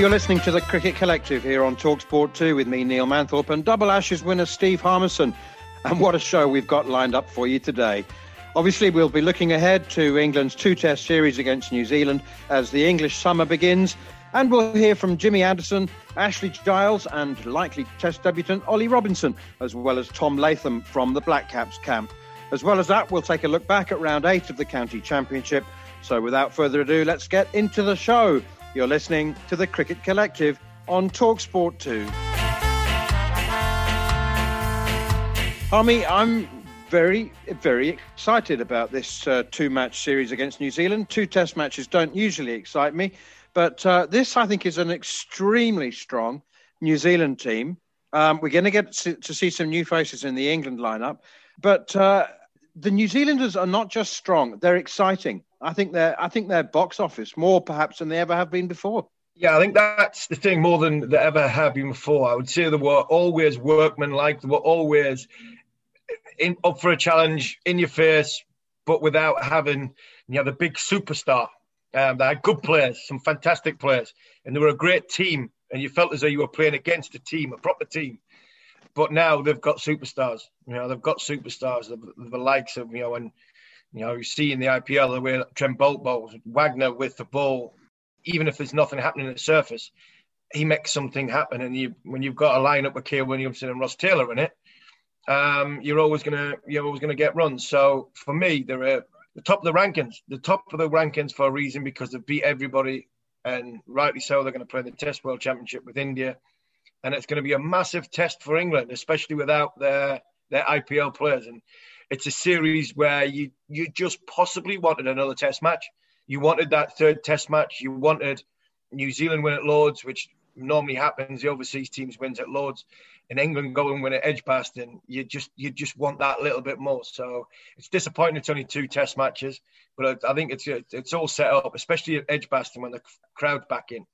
You're listening to the Cricket Collective here on Talksport 2 with me, Neil Manthorp, and Double Ashes winner Steve Harmison. And what a show we've got lined up for you today. Obviously, we'll be looking ahead to England's two test series against New Zealand as the English summer begins. And we'll hear from Jimmy Anderson, Ashley Giles, and likely test debutant Ollie Robinson, as well as Tom Latham from the Black Caps camp. As well as that, we'll take a look back at round eight of the County Championship. So without further ado, let's get into the show. You're listening to the Cricket Collective on Talksport 2. Harmy, I'm very, very excited about this uh, two match series against New Zealand. Two test matches don't usually excite me, but uh, this, I think, is an extremely strong New Zealand team. Um, we're going to get to see some new faces in the England lineup, but uh, the New Zealanders are not just strong; they're exciting. I think they're I think they're box office more perhaps than they ever have been before. Yeah, I think that's the thing more than they ever have been before. I would say they were always workmanlike. They were always in, up for a challenge in your face, but without having you know the big superstar. Um, they had good players, some fantastic players, and they were a great team. And you felt as though you were playing against a team, a proper team. But now they've got superstars. You know, they've got superstars, the, the likes of you know, and you know, you see in the IPL the way Trent Boult bowls, Wagner with the ball, even if there's nothing happening at the surface, he makes something happen. And you, when you've got a lineup with Kane Williamson and Ross Taylor in it, um, you're always gonna you're always gonna get runs. So for me, they're the top of the rankings, the top of the rankings for a reason because they've beat everybody, and rightly so. They're going to play the Test World Championship with India, and it's going to be a massive test for England, especially without their their IPL players. And it's a series where you you just possibly wanted another Test match. You wanted that third Test match. You wanted New Zealand win at Lords, which normally happens. The overseas teams wins at Lords, and England go and win at Edgbaston. You just you just want that little bit more. So it's disappointing. It's only two Test matches, but I, I think it's it's all set up, especially at Edgbaston when the crowd's back in.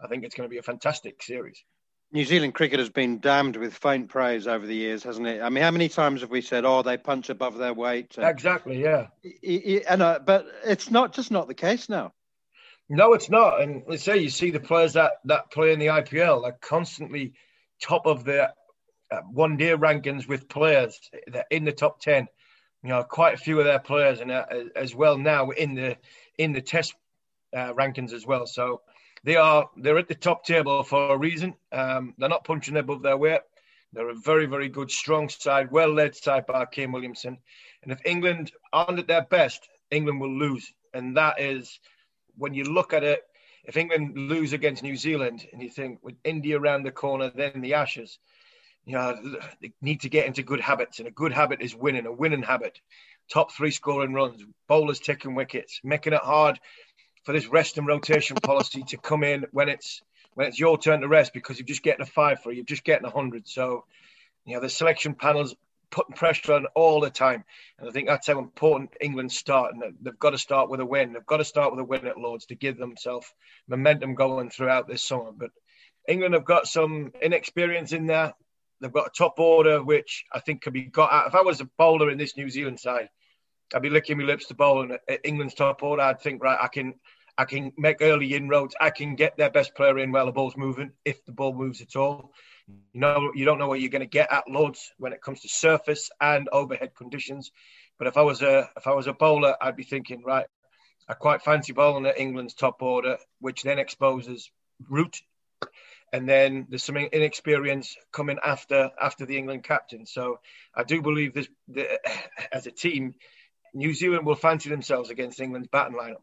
I think it's going to be a fantastic series. New Zealand cricket has been damned with faint praise over the years, hasn't it? I mean, how many times have we said, "Oh, they punch above their weight"? And, exactly, yeah. And uh, but it's not just not the case now. No, it's not. And let's say you see the players that that play in the IPL are constantly top of the uh, one-day rankings with players that in the top ten. You know, quite a few of their players, and uh, as well now in the in the Test uh, rankings as well. So they are they're at the top table for a reason. Um, they're not punching above their weight. They're a very, very good, strong side, well led side by Kane Williamson. And if England aren't at their best, England will lose. And that is when you look at it, if England lose against New Zealand and you think with India around the corner, then the Ashes, you know, they need to get into good habits. And a good habit is winning, a winning habit. Top three scoring runs, bowlers taking wickets, making it hard for this rest and rotation policy to come in when it's when it's your turn to rest because you're just getting a five for you're just getting a hundred. So, you know, the selection panels putting pressure on all the time. And I think that's how important England start. And they've got to start with a win. They've got to start with a win at Lords to give themselves momentum going throughout this summer. But England have got some inexperience in there. They've got a top order, which I think could be got out. If I was a bowler in this New Zealand side, I'd be licking my lips to bowl at England's top order. I'd think, right, I can I can make early inroads. I can get their best player in while the ball's moving, if the ball moves at all. You know, you don't know what you're going to get at Lords when it comes to surface and overhead conditions. But if I was a if I was a bowler, I'd be thinking, right, I quite fancy bowling at England's top order, which then exposes Root, and then there's some inexperience coming after after the England captain. So I do believe this the, as a team, New Zealand will fancy themselves against England's batting lineup.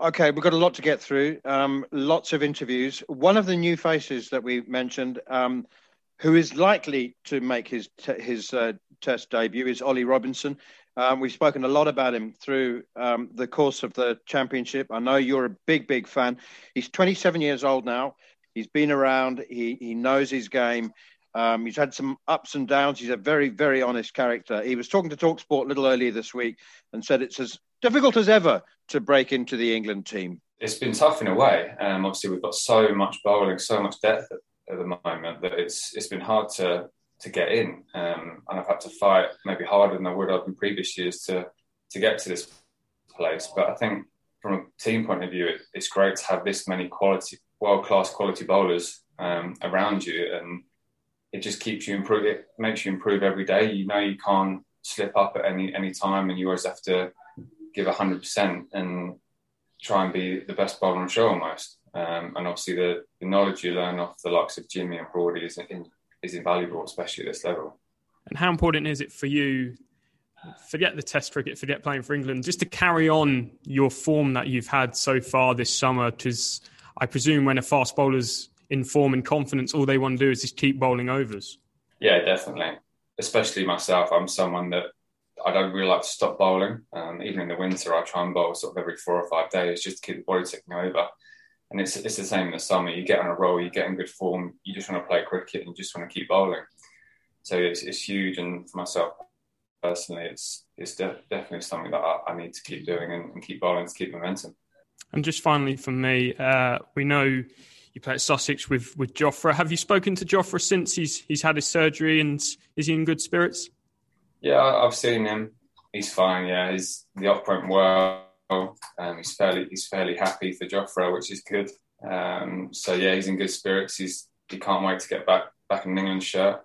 Okay, we've got a lot to get through. Um, lots of interviews. One of the new faces that we mentioned, um, who is likely to make his t- his uh, Test debut, is Ollie Robinson. Um, we've spoken a lot about him through um, the course of the championship. I know you're a big, big fan. He's 27 years old now. He's been around. He he knows his game. Um, he's had some ups and downs. He's a very, very honest character. He was talking to Talksport a little earlier this week and said it's as difficult as ever to break into the England team. It's been tough in a way. Um, obviously, we've got so much bowling, so much depth at, at the moment that it's it's been hard to to get in, um, and I've had to fight maybe harder than I would have in previous years to to get to this place. But I think from a team point of view, it, it's great to have this many quality, world class quality bowlers um, around you, and it just keeps you improve. It makes you improve every day. You know you can't slip up at any any time, and you always have to give 100% and try and be the best bowler on show almost. Um, and obviously, the, the, knowledge you learn off the likes of Jimmy and Broady is, is invaluable, especially at this level. And how important is it for you? Forget the Test cricket, forget playing for England, just to carry on your form that you've had so far this summer. Because I presume when a fast bowler's in form and confidence, all they want to do is just keep bowling overs. Yeah, definitely. Especially myself, I'm someone that I don't really like to stop bowling. Um, even in the winter, I try and bowl sort of every four or five days just to keep the body ticking over. And it's it's the same in the summer. You get on a roll, you get in good form, you just want to play cricket and you just want to keep bowling. So it's, it's huge. And for myself personally, it's it's de- definitely something that I, I, need to keep doing and, and, keep bowling to keep momentum. And just finally, for me, uh, we know you play at Sussex with with Jofra. Have you spoken to Jofra since he's he's had his surgery and is he in good spirits? Yeah, I've seen him. He's fine. Yeah, he's the op went well. Um, he's fairly he's fairly happy for Jofra, which is good. Um, so yeah, he's in good spirits. He's he can't wait to get back back in England shirt.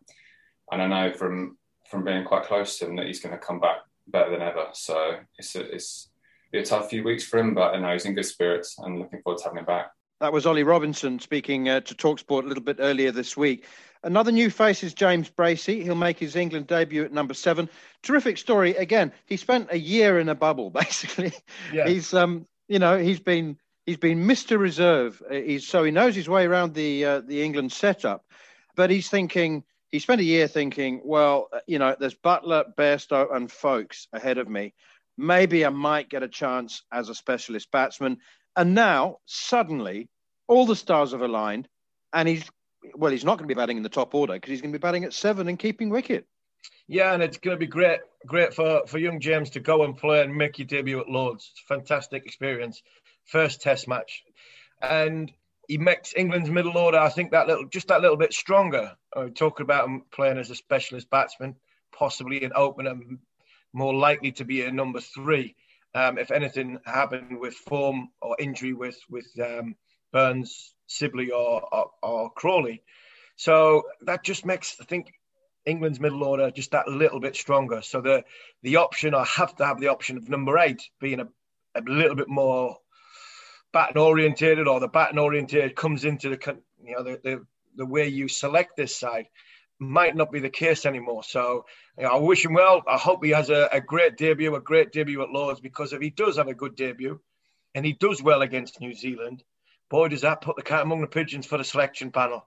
And I know from from being quite close to him that he's going to come back better than ever. So it's a, it's be a tough few weeks for him, but I know he's in good spirits and looking forward to having him back. That was Ollie Robinson speaking uh, to Talksport a little bit earlier this week. Another new face is James Bracey. He'll make his England debut at number seven. Terrific story. Again, he spent a year in a bubble, basically. Yeah. He's, um, you know, he's been he's been Mr. Reserve. Uh, he's so he knows his way around the uh, the England setup, but he's thinking he spent a year thinking, well, uh, you know, there's Buttler, Bairstow, and Foakes ahead of me. Maybe I might get a chance as a specialist batsman. And now, suddenly, all the stars have aligned, and he's well, he's not going to be batting in the top order because he's going to be batting at seven and keeping wicket. Yeah, and it's going to be great, great for, for young James to go and play and make your debut at Lords. Fantastic experience, first Test match, and he makes England's middle order. I think that little, just that little bit stronger. Uh, talking about him playing as a specialist batsman, possibly an opener, more likely to be a number three um, if anything happened with form or injury with with um, Burns, Sibley, or, or, or Crawley. So that just makes I think England's middle order just that little bit stronger. So the the option, I have to have the option of number eight being a, a little bit more batting orientated, or the batting orientated comes into the you know the, the the way you select this side might not be the case anymore. So you know, I wish him well. I hope he has a, a, great debut, a great debut at Lords, because if he does have a good debut and he does well against New Zealand, boy, does that put the cat among the pigeons for the selection panel.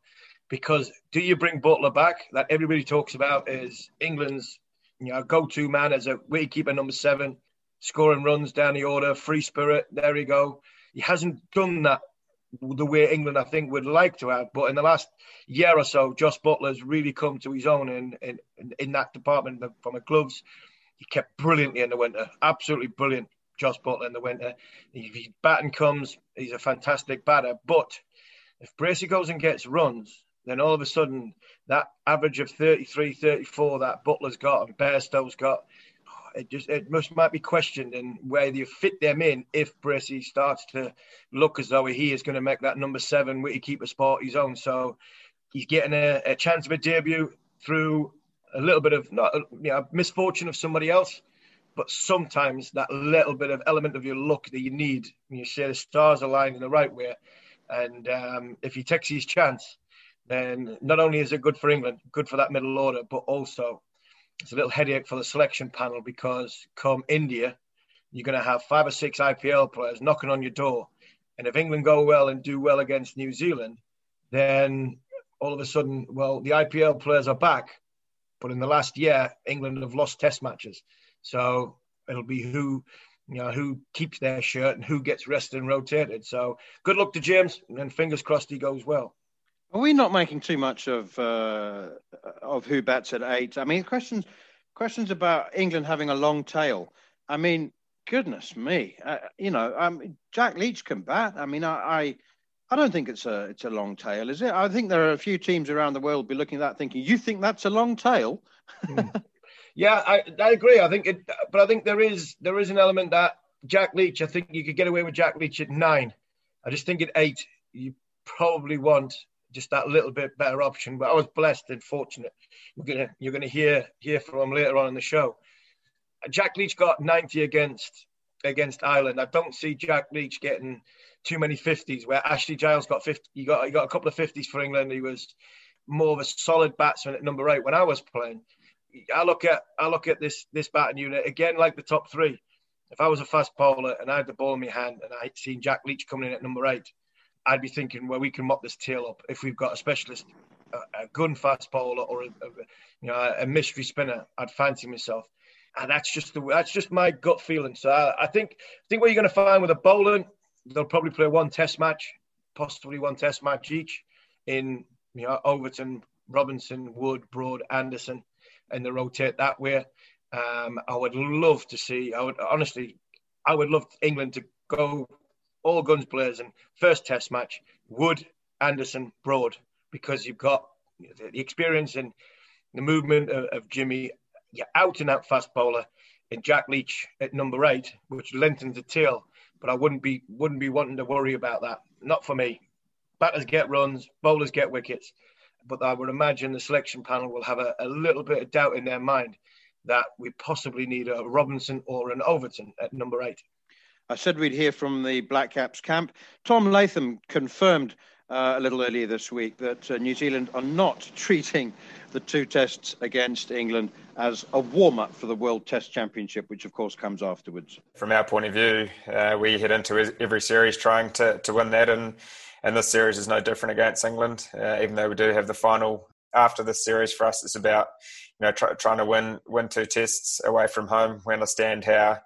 Because do you bring Buttler back? That everybody talks about is England's you know go-to man as a wicketkeeper number seven, scoring runs down the order, free spirit. There you go. He hasn't done that the way England, I think, would like to have. But in the last year or so, Jos Buttler's really come to his own in, in, in that department from the gloves. He kept brilliantly in the winter, absolutely brilliant. Jos Buttler in the winter. If his batting comes, he's a fantastic batter. But if Bracey goes and gets runs, then all of a sudden that average of 33, 34 that Buttler's got and Bairstow's got, it just it must might be questioned and where you fit them in if Bracey starts to look as though he is going to make that number seven keep a spot his own. So he's getting a, a chance of a debut through a little bit of not you know, misfortune of somebody else, but sometimes that little bit of element of your luck that you need when you say the stars aligned in the right way. And um, if he takes his chance, then not only is it good for England, good for that middle order, but also it's a little headache for the selection panel because come India, you're going to have five or six IPL players knocking on your door. And if England go well and do well against New Zealand, then all of a sudden, well, the IPL players are back. But in the last year, England have lost test matches. So it'll be who you know, who keeps their shirt and who gets rested and rotated. So good luck to James, and fingers crossed he goes well. Are we not making too much of uh, of who bats at eight? I mean, questions questions about England having a long tail. I mean, goodness me, uh, you know, um, Jack Leach can bat. I mean, I, I, I don't think it's a it's a long tail, is it? I think there are a few teams around the world be looking at that thinking, you think that's a long tail? mm. Yeah, I, I agree. I think it, but I think there is there is an element that Jack Leach. I think you could get away with Jack Leach at nine. I just think at eight you probably want just that little bit better option. But I was blessed and fortunate. You're gonna you're gonna hear hear from him later on in the show. Jack Leach got 90 against against Ireland. I don't see Jack Leach getting too many 50s. Where Ashley Giles got 50, he got he got a couple of 50s for England. He was more of a solid batsman at number eight when I was playing. I look at I look at this this batting unit again like the top three. If I was a fast bowler and I had the ball in my hand and I'd seen Jack Leach coming in at number eight, I'd be thinking, well, we can mop this tail up if we've got a specialist, a, a gun fast bowler or a, a, you know a mystery spinner. I'd fancy myself, and that's just the that's just my gut feeling. So I, I think I think what you're going to find with a bowling, they'll probably play one Test match, possibly one Test match each in you know Overton, Robinson, Wood, Broad, Anderson, and they rotate that way. Um, I would love to see. I would honestly, I would love England to go all guns blazing. First Test match, Wood, Anderson, Broad, because you've got the experience and the movement of, of Jimmy, you're out and out fast bowler, and Jack Leach at number eight, which lengthens the tail. But I wouldn't be wouldn't be wanting to worry about that. Not for me. Batters get runs, bowlers get wickets. But I would imagine the selection panel will have a, a little bit of doubt in their mind that we possibly need a Robinson or an Overton at number eight. I said we'd hear from the Black Caps camp. Tom Latham confirmed uh, a little earlier this week that uh, New Zealand are not treating the two tests against England as a warm up for the World Test Championship, which of course comes afterwards. From our point of view, uh, we head into every series trying to, to win that, and, and this series is no different against England, uh, even though we do have the final after this series for us. It's about you know try, trying to win win two tests away from home. We understand how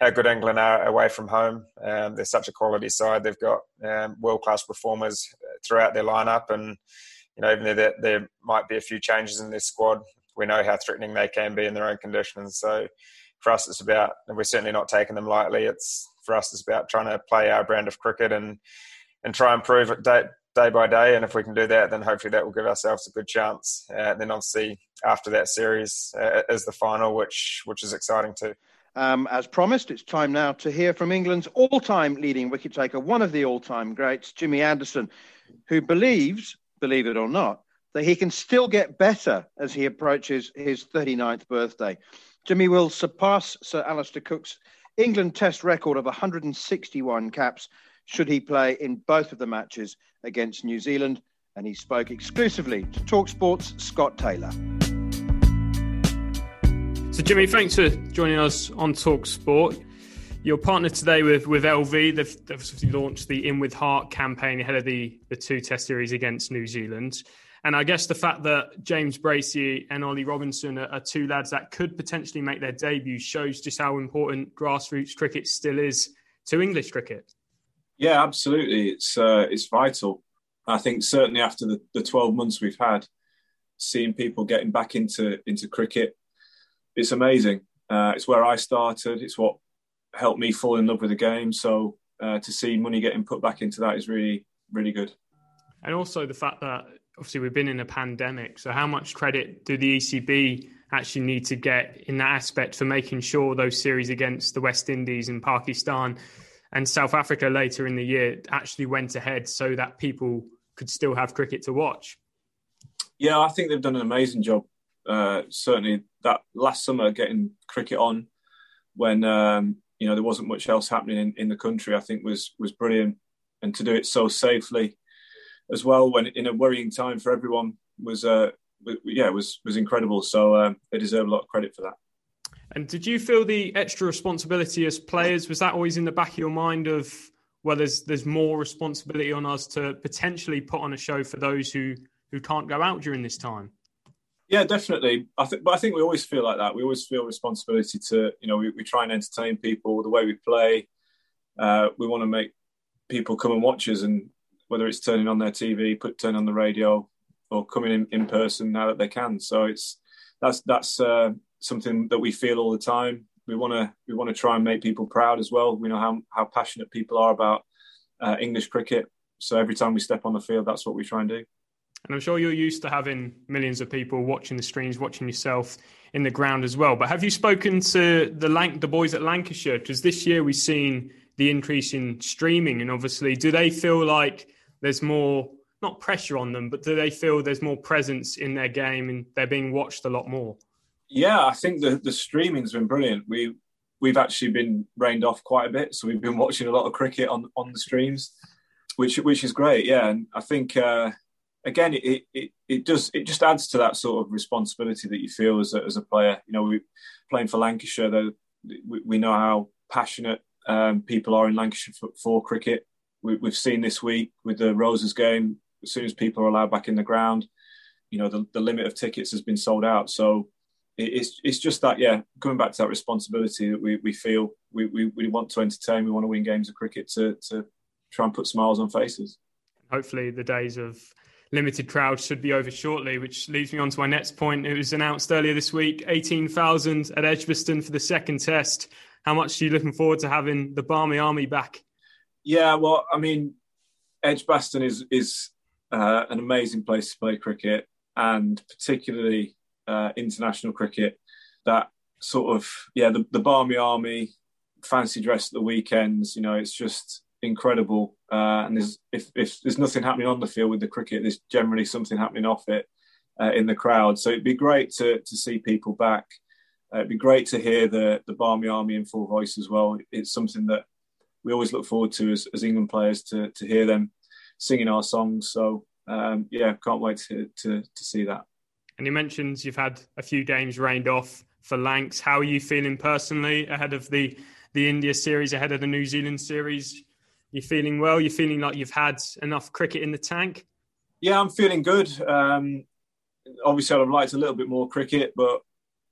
how good England are away from home. Um, they're such a quality side. They've got um, world class performers uh, throughout their lineup, and you know even though there, there might be a few changes in their squad, we know how threatening they can be in their own conditions. So for us, it's about and we're certainly not taking them lightly. It's for us, it's about trying to play our brand of cricket and and try and improve it day, day by day. And if we can do that, then hopefully that will give ourselves a good chance. Uh, then obviously after that series uh, is the final, which which is exciting too. Um, as promised, it's time now to hear from England's all time leading wicket taker, one of the all time greats, Jimmy Anderson, who believes, believe it or not, that he can still get better as he approaches his 39th birthday. Jimmy will surpass Sir Alastair Cook's England Test record of 161 caps should he play in both of the matches against New Zealand. And he spoke exclusively to Talksport's Scott Taylor. So, Jimmy, thanks for joining us on Talk Sport. Your partner today with, with LV, they've, they've obviously launched the In With Heart campaign ahead of the, the two test series against New Zealand. And I guess the fact that James Bracey and Ollie Robinson are, are, two lads that could potentially make their debut shows just how important grassroots cricket still is to English cricket. Yeah, absolutely. It's uh, it's vital. I think certainly after the, the 12 months we've had, seeing people getting back into into cricket, it's amazing. Uh, it's where I started. It's what helped me fall in love with the game. So uh, to see money getting put back into that is really really good. And also the fact that obviously we've been in a pandemic. So how much credit do the ECB actually need to get in that aspect for making sure those series against the West Indies and Pakistan and South Africa later in the year actually went ahead so that people could still have cricket to watch? Yeah, I think they've done an amazing job. Uh, certainly, that last summer getting cricket on when um, you know there wasn't much else happening in, in the country, I think was was brilliant, and to do it so safely as well when in a worrying time for everyone was uh, yeah was was incredible. So uh, they deserve a lot of credit for that. And did you feel the extra responsibility as players? Was that always in the back of your mind of well, there's there's more responsibility on us to potentially put on a show for those who who can't go out during this time? Yeah, definitely. I think, but I think we always feel like that. We always feel responsibility to, you know, we, we try and entertain people the way we play. Uh, we want to make people come and watch us, and whether it's turning on their TV, put turn on the radio, or coming in, in person now that they can. So it's that's that's uh, something that we feel all the time. We want to we want to try and make people proud as well. We know how how passionate people are about uh, English cricket. So every time we step on the field, that's what we try and do. And I'm sure you're used to having millions of people watching the streams, watching yourself in the ground as well. But have you spoken to the the boys at Lancashire? Because this year we've seen the increase in streaming, and obviously, do they feel like there's more not pressure on them, but do they feel there's more presence in their game and they're being watched a lot more? Yeah, I think the the streaming's been brilliant. We we've actually been rained off quite a bit, so we've been watching a lot of cricket on on the streams, which which is great. Yeah, and I think. Uh, again, it, it it does it just adds to that sort of responsibility that you feel as a, as a player. You know, we playing for Lancashire, though we, we know how passionate um, people are in Lancashire for, for cricket. We, have seen this week with the Roses game. As soon as people are allowed back in the ground, you know the, the limit of tickets has been sold out. So it, it's it's just that yeah, coming back to that responsibility that we, we feel we, we, we want to entertain, we want to win games of cricket to to try and put smiles on faces. Hopefully, the days of limited crowd should be over shortly, which leads me on to my next point. It was announced earlier this week 18,000 at Edgbaston for the second test. How much are you looking forward to having the Barmy Army back? Yeah, well, I mean, Edgbaston is is uh, an amazing place to play cricket, and particularly uh, international cricket. That sort of yeah, the, the Barmy Army, fancy dress at the weekends. You know, it's just incredible. Uh, and there's, if, if there's nothing happening on the field with the cricket, there's generally something happening off it uh, in the crowd. So it'd be great to, to see people back. Uh, it'd be great to hear the, the Barmy Army in full voice as well. It's something that we always look forward to as, as England players to, to hear them singing our songs. So um, yeah, can't wait to, to, to see that. And you mentioned you've had a few games rained off for Lancs. How are you feeling personally ahead of the the India series, ahead of the New Zealand series? You feeling well? You're feeling like you've had enough cricket in the tank? Yeah, I'm feeling good. Um, obviously, I'd have liked a little bit more cricket, but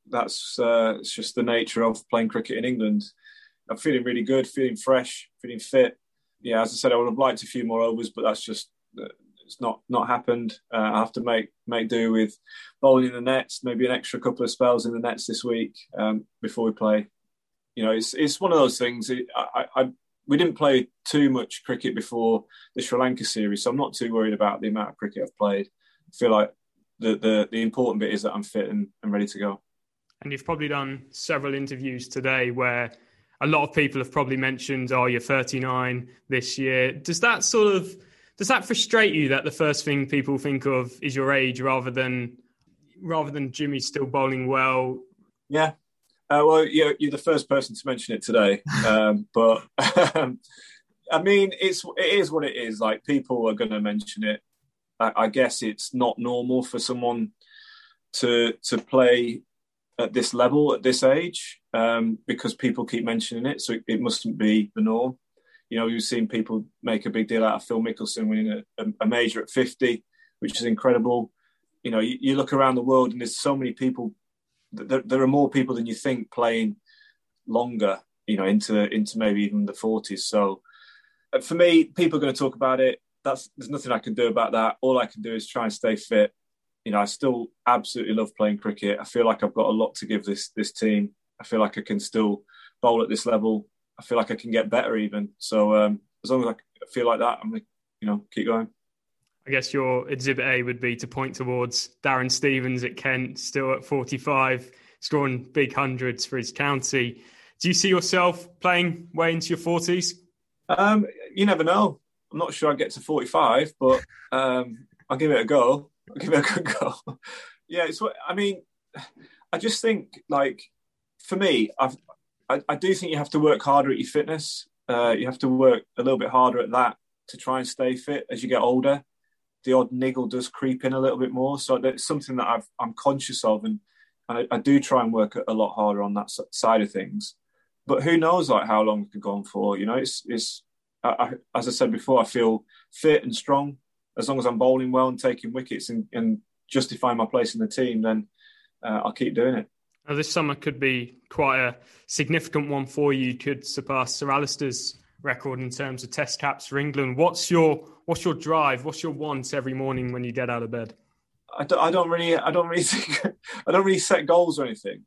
that's uh, it's just the nature of playing cricket in England. I'm feeling really good, feeling fresh, feeling fit. Yeah, as I said, I would have liked a few more overs, but that's just uh, it's not not happened. Uh, I have to make make do with bowling in the nets, maybe an extra couple of spells in the nets this week um, before we play. You know, it's it's one of those things. I, I we didn't play too much cricket before the Sri Lanka series, so I'm not too worried about the amount of cricket I've played. I feel like the the, the important bit is that I'm fit and, and ready to go. And you've probably done several interviews today where a lot of people have probably mentioned, "Oh, you're 39 this year." Does that sort of does that frustrate you that the first thing people think of is your age rather than rather than Jimmy still bowling well? Yeah, uh, well, you're, you're, the first person to mention it today, um, but um, I mean, it's it is what it is. Like people are going to mention it. I, I, guess it's not normal for someone to to play at this level at this age um, because people keep mentioning it. So it, it, mustn't be the norm. You know, we've seen people make a big deal out of Phil Mickelson winning a, a major at 50, which is incredible. You know, you, you look around the world and there's so many people there, there are more people than you think playing longer, you know, into into maybe even the forties. So for me, people are going to talk about it. That's there's nothing I can do about that. All I can do is try and stay fit. You know, I still absolutely love playing cricket. I feel like I've got a lot to give this this team. I feel like I can still bowl at this level. I feel like I can get better even. So um, as long as I feel like that, I'm to, you know, keep going. I guess your exhibit A would be to point towards Darren Stevens at Kent, still at 45, scoring big hundreds for his county. Do you see yourself playing way into your 40s? Um, you never know. I'm not sure I get to 45, but um, I'll give it a go. I'll give it a good go. yeah, it's what I mean. I just think, like, for me, I've, I, I do think you have to work harder at your fitness. Uh, you have to work a little bit harder at that to try and stay fit as you get older the odd niggle does creep in a little bit more. So it's something that I've, I'm conscious of, and, and I, I, do try and work a lot harder on that side of things. But who knows, like how long it could go on for? You know, it's it's I, I, as I said before, I feel fit and strong. As long as I'm bowling well and taking wickets and, and justifying my place in the team, then uh, I'll keep doing it. Now, this summer could be quite a significant one for you. Could surpass Sir Alastair's record in terms of Test caps for England. What's your what's your drive? What's your want every morning when you get out of bed? I don't, I don't really, I don't really think, I don't really set goals or anything.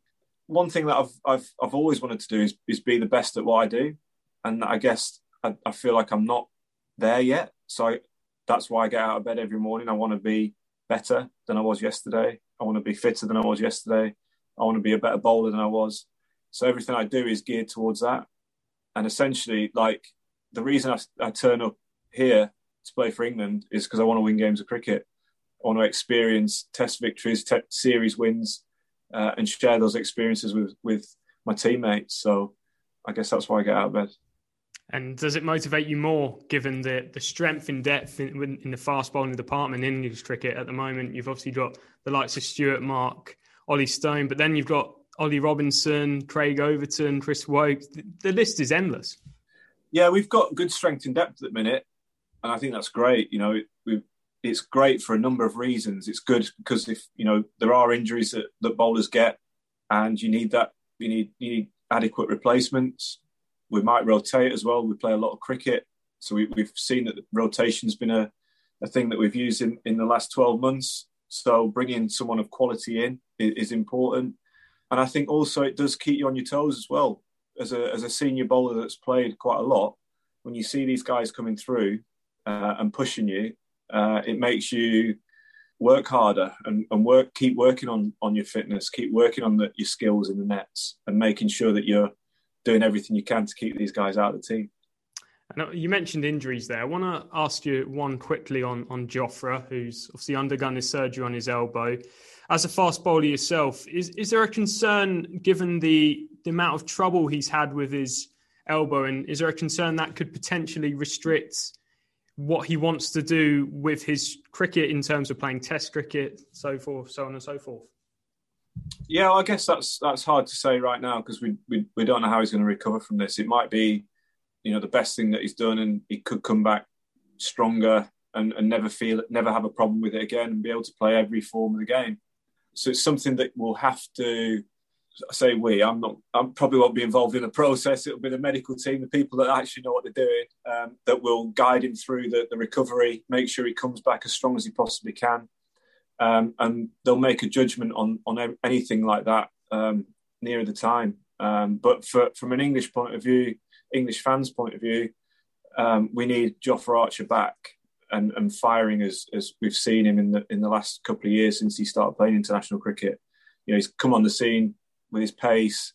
One thing that I've, I've, I've always wanted to do is, is be the best at what I do, and I guess I, I feel like I'm not there yet. So I, that's why I get out of bed every morning. I want to be better than I was yesterday. I want to be fitter than I was yesterday. I want to be a better bowler than I was. So everything I do is geared towards that. And essentially, like the reason I, I turn up here to play for England is because I want to win games of cricket. I want to experience Test victories, te- series wins, uh, and share those experiences with with my teammates. So I guess that's why I get out of bed. And does it motivate you more, given the the strength and depth in, in the fast bowling department in English cricket at the moment? You've obviously got the likes of Stuart Mark, Ollie Stone, but then you've got Ollie Robinson, Craig Overton, Chris. The, the list is endless. Yeah, we've got good strength and depth at the minute and I think that's great. You know, it, it's great for a number of reasons. It's good because if you know there are injuries that, that bowlers get, and you need that, you need you need adequate replacements. We might rotate as well. We play a lot of cricket, so we, have seen that rotation's been a, a thing that we've used in, in the last twelve months. So bringing someone of quality in is, is important, and I think also it does keep you on your toes as well. As a as a senior bowler that's played quite a lot, when you see these guys coming through uh, and pushing you, uh, it makes you work harder and, and, work keep working on on your fitness keep working on the, your skills in the nets and making sure that you're doing everything you can to keep these guys out of the team Now, uh, you mentioned injuries there. I want to ask you one quickly on on Jofra, who's obviously undergone his surgery on his elbow. As a fast bowler yourself, is is there a concern given the the amount of trouble he's had with his elbow, and is there a concern that could potentially restrict what he wants to do with his cricket in terms of playing Test cricket, so forth, so on and so forth. Yeah, well, I guess that's that's hard to say right now because we, we we don't know how he's going to recover from this. It might be, you know, the best thing that he's done, and he could come back stronger and, and never feel never have a problem with it again, and be able to play every form of the game. So it's something that we'll have to I say we. I'm not. I probably won't be involved in the process. It'll be the medical team, the people that actually know what they're doing, um, that will guide him through the, the, recovery, make sure he comes back as strong as he possibly can, um, and they'll make a judgment on on anything like that um, nearer the time. Um, but for, from an English point of view, English fans' point of view, um, we need Jofra Archer back and, and firing as as we've seen him in the in the last couple of years since he started playing international cricket. You know, he's come on the scene with his pace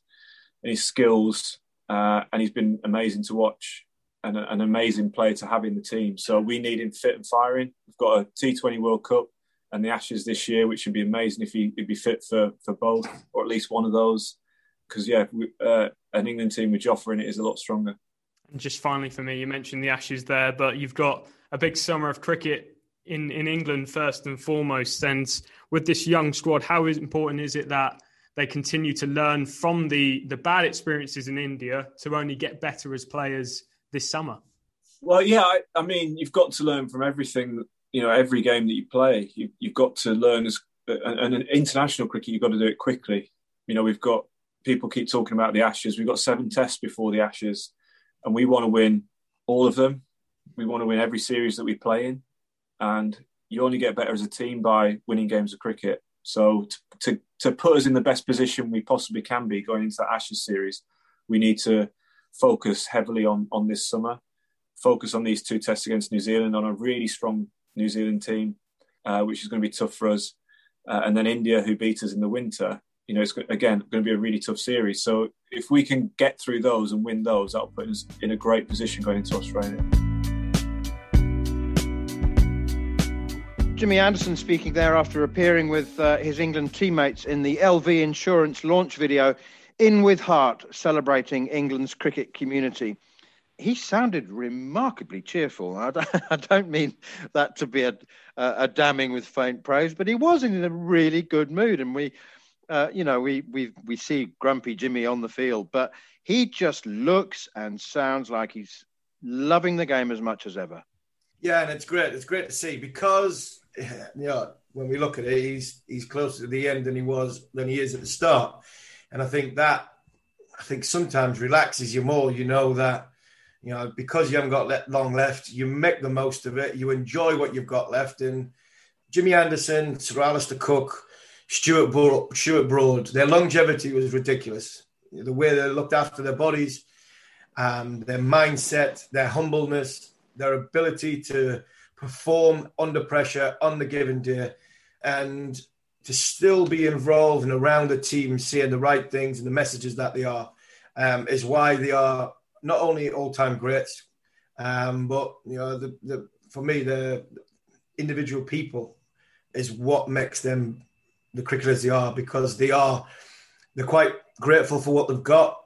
and his skills, uh, and he's been amazing to watch and a, an amazing player to have in the team. So we need him fit and firing. We've got a T20 World Cup and the Ashes this year, which would be amazing if he, would be fit for, for both or at least one of those. Because yeah, we, uh, an England team with Jofra in it is a lot stronger. And just finally for me, you mentioned the Ashes there, but you've got a big summer of cricket in, in England first and foremost. And with this young squad, how important is it that they continue to learn from the the bad experiences in India to only get better as players this summer. Well, yeah, I, I mean, you've got to learn from everything. You know, every game that you play, you, have got to learn as and, in international cricket, you've got to do it quickly. You know, we've got people keep talking about the Ashes. We've got seven tests before the Ashes, and we want to win all of them. we want to win every series that we play in, and you only get better as a team by winning games of cricket. So to, to, to put us in the best position we possibly can be going into the Ashes series, we need to focus heavily on on this summer, focus on these two tests against New Zealand on a really strong New Zealand team, uh, which is going to be tough for us, uh, and then India who beat us in the winter. You know, it's again going to be a really tough series. So if we can get through those and win those, that'll put us in a great position going into Australia. Jimmy Anderson speaking there after appearing with uh, his England teammates in the LV Insurance launch video, In With Heart, celebrating England's cricket community. He sounded remarkably cheerful. I don't mean that to be a, a damning with faint praise, but he was in a really good mood. And we, uh, you know, we, we, we see grumpy Jimmy on the field, but he just looks and sounds like he's loving the game as much as ever. Yeah, and it's great. It's great to see because you know, when we look at it, he's he's closer to the end than he was than he is at the start, and I think that I think sometimes relaxes you more. You know that you know because you haven't got long left, you make the most of it. You enjoy what you've got left. And Jimmy Anderson, Sir Alastair Cook, Stuart Broad, Stuart Broad, their longevity was ridiculous. The way they looked after their bodies, um, their mindset, their humbleness, their ability to perform under pressure on the given day and to still be involved and around the team, seeing the right things and the messages that they are, um, is why they are not only all-time greats, um, but you know, the, the for me, the individual people is what makes them the cricketers they are because they are they're quite grateful for what they've got,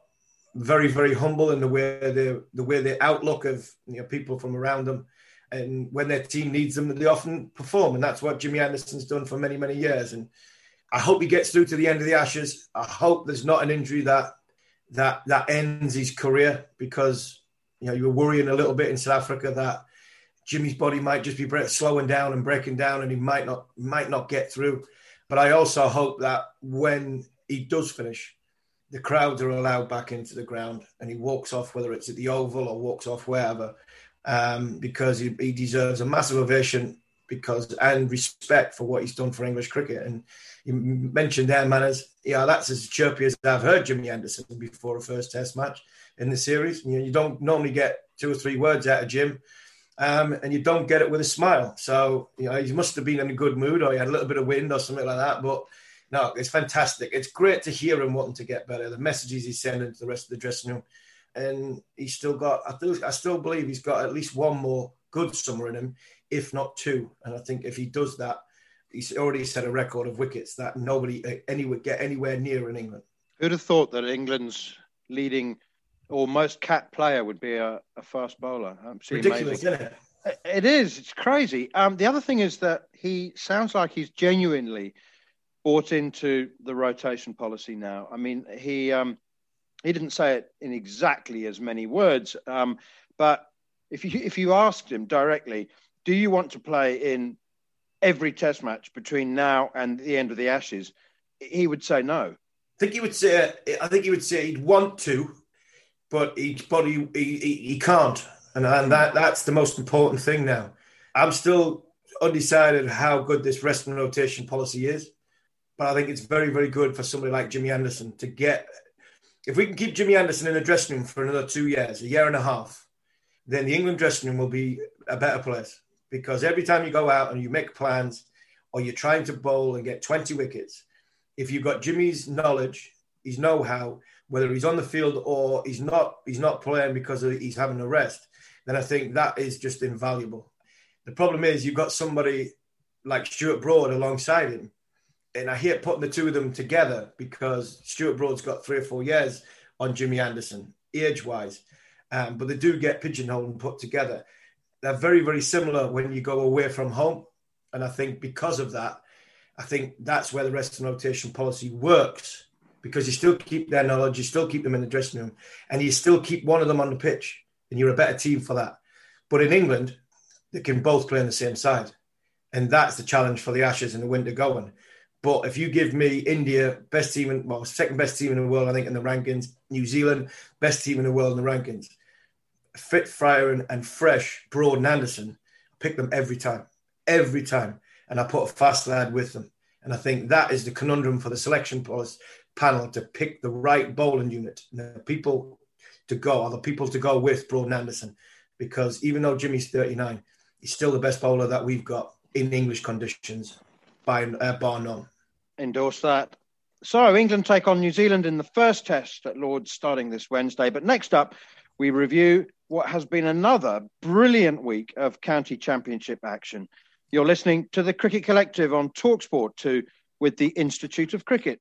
very very humble in the way they the way the outlook of you know people from around them and when their team needs them, they often perform. And that's what Jimmy Anderson's done for many, many years. And I hope he gets through to the end of the Ashes. I hope there's not an injury that that that ends his career because you know you were worrying a little bit in South Africa that Jimmy's body might just be slowing down and breaking down, and he might not might not get through. But I also hope that when he does finish, the crowds are allowed back into the ground and he walks off, whether it's at the Oval or walks off wherever, um, because he, he, deserves a massive ovation because and respect for what he's done for English cricket. And you mentioned their Manners. Yeah, that's as chirpy as I've heard Jimmy Anderson before a first Test match in the series. You, know, you don't normally get two or three words out of Jim. Um, and you don't get it with a smile. So, you know, he must have been in a good mood or he had a little bit of wind or something like that. But no, it's fantastic. It's great to hear him wanting to get better. The messages he's sending to the rest of the dressing room and he's still got. I, do, I still believe he's got at least one more good summer in him, if not two. And I think if he does that, he's already set a record of wickets that nobody uh, anywhere get anywhere near in England. Who'd have thought that England's leading or most cat player would be a, a fast bowler? Absolutely Ridiculous, amazing. isn't it? It is. It's crazy. Um, the other thing is that he sounds like he's genuinely bought into the rotation policy now. I mean, he um, he didn't say it in exactly as many words, um, but if you if you asked him directly, do you want to play in every Test match between now and the end of the Ashes? He would say no. I think he would say. I think he would say he'd want to, but he but he he, he can't, and and that that's the most important thing now. I'm still undecided how good this rest and rotation policy is, but I think it's very very good for somebody like Jimmy Anderson to get if we can keep Jimmy Anderson in the dressing room for another two years, a year and a half, then the England dressing room will be a better place. Because every time you go out and you make plans or you're trying to bowl and get 20 wickets, if you've got Jimmy's knowledge, his know-how, whether he's on the field or he's not, he's not playing because he's having a rest, then I think that is just invaluable. The problem is you've got somebody like Stuart Broad alongside him and I hate putting the two of them together because Stuart Broad's got three or four years on Jimmy Anderson, age wise, um, but they do get pigeonholed and put together. They're very, very similar when you go away from home. And I think because of that, I think that's where the rest the rotation policy works because you still keep their knowledge, you still keep them in the dressing room, and you still keep one of them on the pitch, and you're a better team for that. But in England, they can both play on the same side. And that's the challenge for the Ashes in the winter going. But if you give me India, best team, in, well, second best team in the world, I think, in the rankings, New Zealand, best team in the world in the rankings, fit, fire, and, and fresh Broad and Anderson, pick them every time, every time. And I put a fast lad with them. And I think that is the conundrum for the selection policy panel to pick the right bowling unit, the people to go, or the people to go with Broad and Anderson. Because even though Jimmy's 39, he's still the best bowler that we've got in English conditions, by uh, bar none. Endorse that. So England take on New Zealand in the first test at Lords starting this Wednesday. But next up, we review what has been another brilliant week of county championship action. You're listening to the Cricket Collective on Talksport 2 with the Institute of Cricket.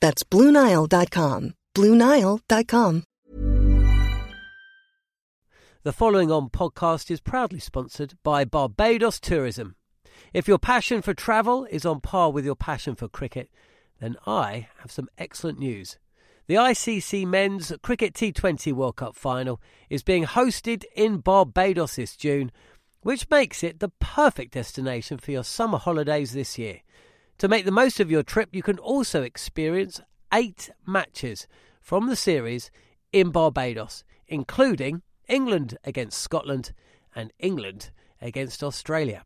That's BlueNile.com. BlueNile.com. The following on podcast is proudly sponsored by Barbados Tourism. If your passion for travel is on par with your passion for cricket, then I have some excellent news. The ICC Men's Cricket T20 World Cup final is being hosted in Barbados this June, which makes it the perfect destination for your summer holidays this year. To make the most of your trip, you can also experience eight matches from the series in Barbados, including England against Scotland and England against Australia.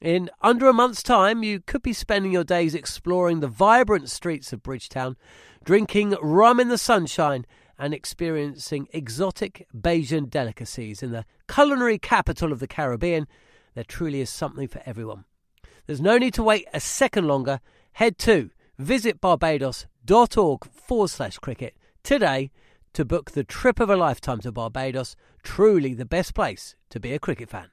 In under a month's time, you could be spending your days exploring the vibrant streets of Bridgetown, drinking rum in the sunshine, and experiencing exotic Bajan delicacies in the culinary capital of the Caribbean. There truly is something for everyone. There's no need to wait a second longer. Head to visitbarbados.org forward slash cricket today to book the trip of a lifetime to Barbados. Truly the best place to be a cricket fan.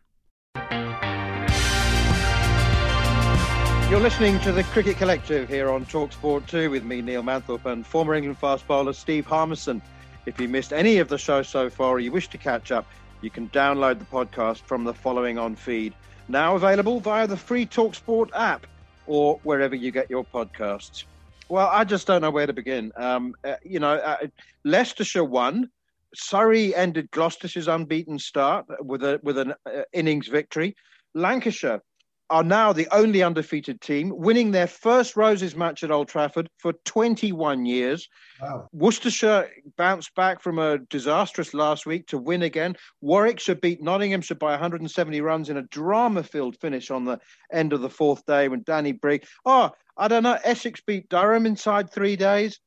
You're listening to the Cricket Collective here on Talksport 2 with me, Neil Manthorp, and former England fast bowler Steve Harmison. If you missed any of the show so far or you wish to catch up, you can download the podcast from the following on feed. Now available via the free Talksport app or wherever you get your podcasts. Well, I just don't know where to begin. Um, uh, you know, uh, Leicestershire won. Surrey ended Gloucester's unbeaten start with a with an uh, innings victory. Lancashire are now the only undefeated team, winning their first Roses match at Old Trafford for 21 years. Wow. Worcestershire bounced back from a disastrous last week to win again. Warwickshire beat Nottinghamshire by 170 runs in a drama filled finish on the end of the fourth day when Danny Brigg. Oh, I don't know. Essex beat Durham inside three days.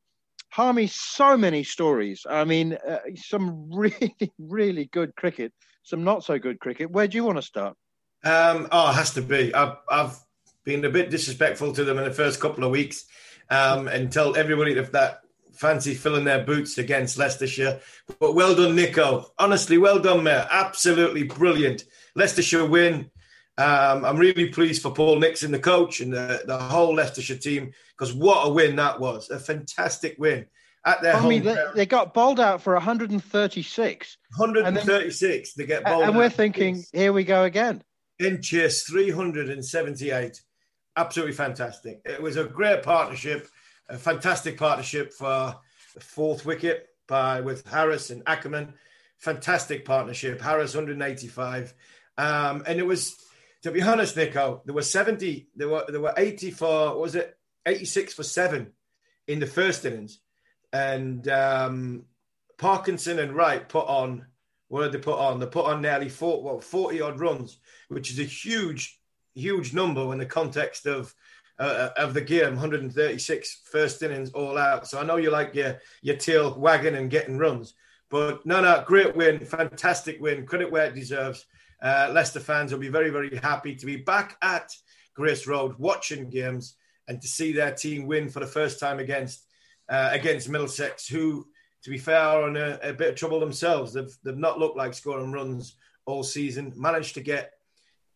Harmy, so many stories. I mean, uh, some really, really good cricket, some not so good cricket. Where do you want to start? Um, oh, it has to be. I've, I've been a bit disrespectful to them in the first couple of weeks um, and tell everybody that fancy filling their boots against Leicestershire. But well done, Nico. Honestly, well done, mate. Absolutely brilliant. Leicestershire win. Um, I'm really pleased for Paul Nixon, the coach, and the, the whole Leicestershire team, because what a win that was. A fantastic win at their I home. mean, they, they, got bowled out for 136. 136. Then, they get bowled And we're thinking, here we go again in chase 378 absolutely fantastic. It was a great partnership a fantastic partnership for the fourth wicket by with harris and Ackermann. Fantastic partnership. Harris 185, um, and it was to be honest, Nico, there were 70, there were there were 84, was it? 86 for seven in the first innings, and um, Parkinson and Wright put on what did they put on? They put on nearly 40, what, 40 odd runs, which is a huge, huge number in the context of uh, of the game. 136 first innings all out. So I know you like your your tail wagging and getting runs, but no, no, great win, fantastic win, credit where it deserves. Uh, Leicester fans will be very, very happy to be back at Grace Road watching games and to see their team win for the first time against uh, against Middlesex, who, to be fair, are in a, a, bit of trouble themselves. They've they've not looked like scoring runs all season. Managed to get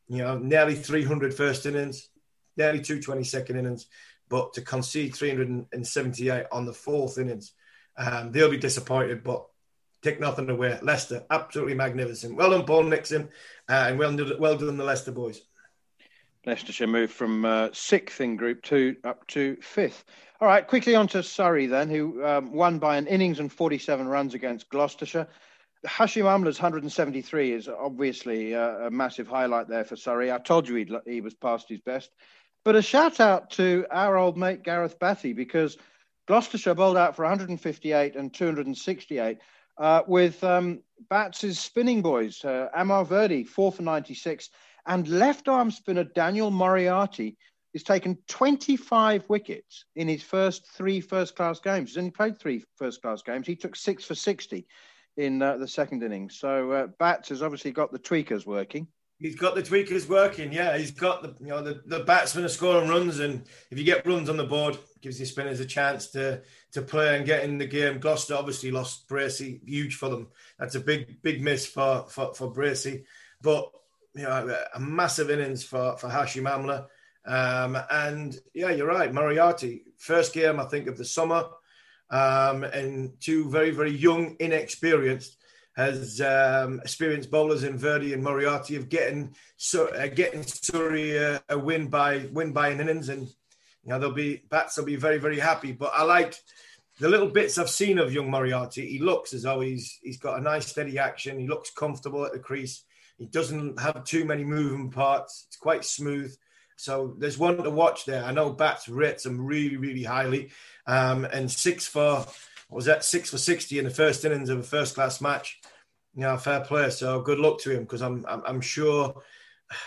you know nearly 300 first innings, nearly 220 second innings, but to concede 378 on the fourth innings, um, they'll be disappointed. But take nothing away. Leicester, absolutely magnificent. Well done, Paul Nixon, uh, and well well done the Leicester boys. Leicestershire moved from uh, sixth in Group Two up to fifth. All right, quickly on to Surrey then, who um, won by an innings and 47 runs against Gloucestershire. Hashim Amla's 173 is obviously a, a massive highlight there for Surrey. I told you he was past his best. But a shout out to our old mate Gareth Batty because Gloucestershire bowled out for 158 and 268 uh, with um, Bats' spinning boys, uh, Amar Virdi, four for 96, and left arm spinner Daniel Moriarty has taken 25 wickets in his first three first class games. He's only played three first class games. He took six for 60 in uh, the second innings. So uh, Bats has obviously got the tweakers working. He's got the tweakers working. Yeah, he's got the you know the, the batsmen are scoring runs, and if you get runs on the board, gives the spinners a chance to to play and get in the game. Gloucester obviously lost Bracey, huge for them. That's a big big miss for for, for Bracey, but you know a massive innings for for Hashim Amla. Um, and yeah, you're right, Moriarty, first game I think of the summer, um, and two very very young, inexperienced has um, experienced bowlers in Virdi and Moriarty of getting so, uh, getting Surrey uh, a win by win by an innings, and you know they'll be bats will be very very happy. But I like the little bits I've seen of young Moriarty. He looks as though he's he's got a nice steady action. He looks comfortable at the crease. He doesn't have too many moving parts. It's quite smooth. So there's one to watch there. I know Bats rates him really really highly, um, and six for was that six for 60 in the first innings of a first class match. Know, fair play. So good luck to him because I'm, I'm, I'm sure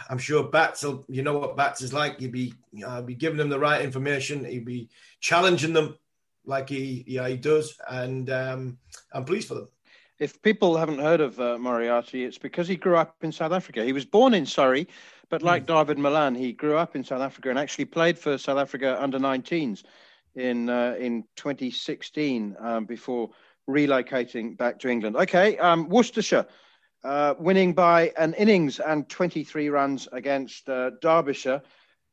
I'm sure Bats will, you know what Bats is like. He'd be, you know, be giving them the right information. He'd be challenging them like he, yeah, he does. And um, I'm pleased for them. If people haven't heard of uh, Moriarty, it's because he grew up in South Africa. He was born in Surrey, but like mm. David Malan, he grew up in South Africa and actually played for South Africa under 19s in uh, in 2016 um, before relocating back to England. Okay, um, Worcestershire uh, winning by an innings and 23 runs against uh, Derbyshire.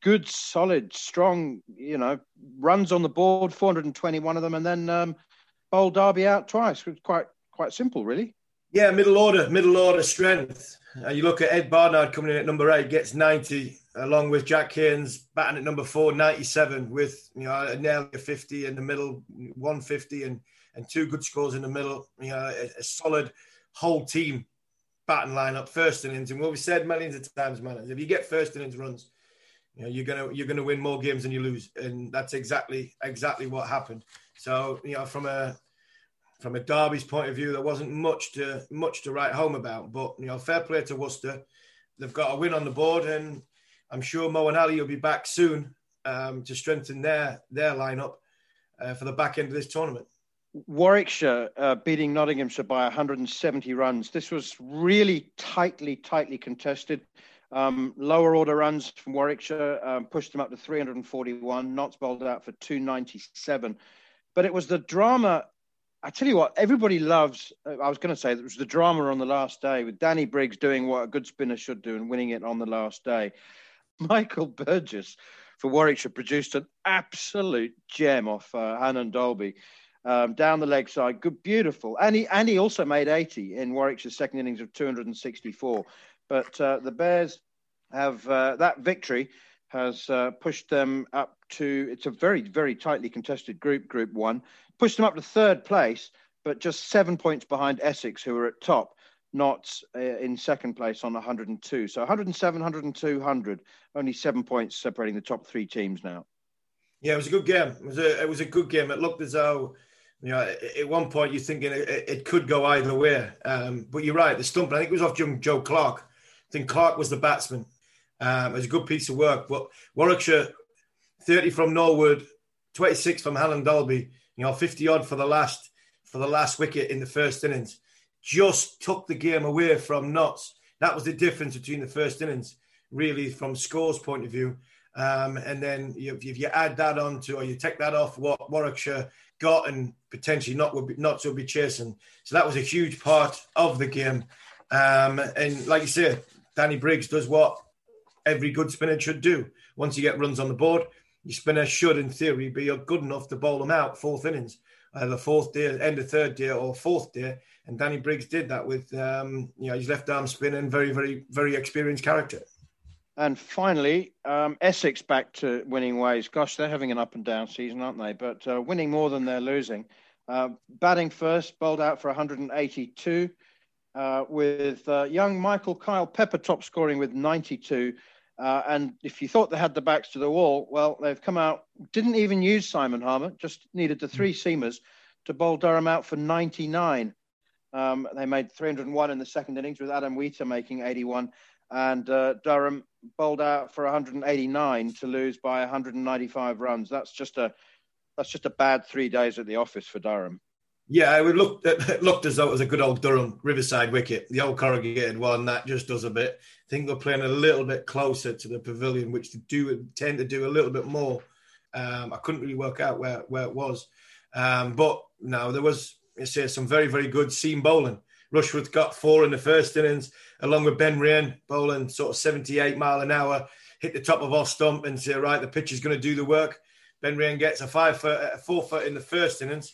Good, solid, strong, you know, runs on the board, 421 of them, and then um, bowled Derby out twice. It was quite quite simple, really. Yeah, middle order, middle order strength. Uh, you look at Ed Barnard coming in at number eight, gets 90, along with Jack Haynes batting at number four, 97, with you know nearly a 50 in the middle, 150, and and two good scores in the middle. You know, a, a solid whole team batting lineup, first innings. And what we said millions of times, man, if you get first innings runs, you know, you're gonna you're gonna win more games than you lose, and that's exactly exactly what happened. So you know, from a from a Derby's point of view, there wasn't much to much to write home about. But you know, fair play to Worcester. They've got a win on the board, and I'm sure Moeen Ali will be back soon um, to strengthen their their lineup uh, for the back end of this tournament. Warwickshire uh, beating Nottinghamshire by 170 runs. This was really tightly, tightly contested. Um, lower order runs from Warwickshire um, pushed them up to 341. Notts bowled out for 297. But it was the drama. I tell you what, everybody loves. Uh, I was going to say it was the drama on the last day with Danny Briggs doing what a good spinner should do and winning it on the last day. Michael Burgess for Warwickshire produced an absolute gem off uh, Hannon Dalby um, down the leg side. Good, beautiful. And he, and he also made 80 in Warwickshire's second innings of 264. But uh, the Bears have uh, that victory has uh, pushed them up to it's a very, very tightly contested group, Group One, pushed them up to third place, but just seven points behind Essex, who are at top. not uh, in second place on 102. So 107, 102, 100. Only seven points separating the top three teams now. Yeah, it was a good game. It was a it was a good game. It looked as though you know at one point you're thinking it, it could go either way. Um, but you're right. The stump. I think it was off young Joe Clarke. I think Clarke was the batsman. Um, it was a good piece of work. But Warwickshire, 30 from Norwell, 26 from Hannon Dalby. You know, 50 odd for the last for the last wicket in the first innings. Just took the game away from Notts. That was the difference between the first innings, really, from scores point of view. Um, and then if, if, you add that on to, or you take that off what Warwickshire got and potentially not would be, not to be chasing. So that was a huge part of the game. Um, and like you said, Danny Briggs does what every good spinner should do. Once you get runs on the board, spinner should, in theory, be good enough to bowl them out fourth innings, either fourth day, end of third day, or fourth day. And Danny Briggs did that with, um, you know, his left arm spin and very, very, very experienced character. And finally, um, Essex back to winning ways. Gosh, they're having an up and down season, aren't they? But uh, winning more than they're losing. Uh, batting first, bowled out for 182, uh, with uh, young Michael Kyle Pepper top scoring with 92. Uh, and if you thought they had the backs to the wall, well, they've come out, didn't even use Simon Harmer, just needed the three seamers to bowl Durham out for 99. Um, they made 301 in the second innings with Adam Wheater making 81 and uh, Durham bowled out for 189 to lose by 195 runs. That's just a that's just a bad three days at the office for Durham. Yeah, it looked it looked as though it was a good old Durham Riverside wicket, the old corrugated one. That just does a bit. I think they're playing a little bit closer to the pavilion, which they do tend to do a little bit more. Um, I couldn't really work out where where it was, um, but no, there was say some very very good seam bowling. Rushworth got four in the first innings, along with Ben Raine bowling sort of 78 mile an hour, hit the top of off stump and say, right, the pitch is going to do the work. Ben Raine gets a five foot, a four foot in the first innings,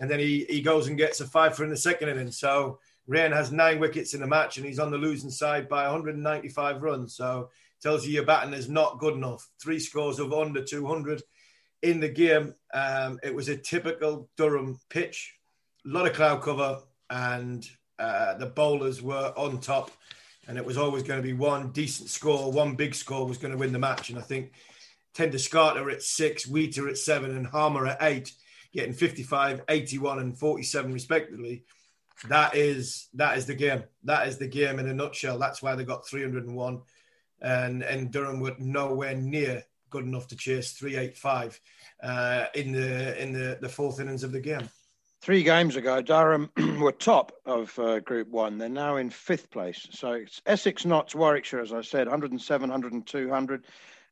and then he, he goes and gets a five foot in the second innings. So Raine has nine wickets in the match, and he's on the losing side by 195 runs. So tells you your batting is not good enough. Three scores of under 200 in the game. Um, it was a typical Durham pitch, a lot of cloud cover, and uh, the bowlers were on top, and it was always going to be one decent score, one big score was going to win the match. And I think ten Doeschate at six, Wheater at seven, and Harmer at eight, getting 55, 81, and 47 respectively. That is that is the game. That is the game in a nutshell. That's why they got 301, and and Durham were nowhere near good enough to chase 385 uh, in the in the, the fourth innings of the game. Three games ago, Durham were top of uh, Group One. They're now in fifth place. So it's Essex, Notts, Warwickshire, as I said, 107, 102, 100,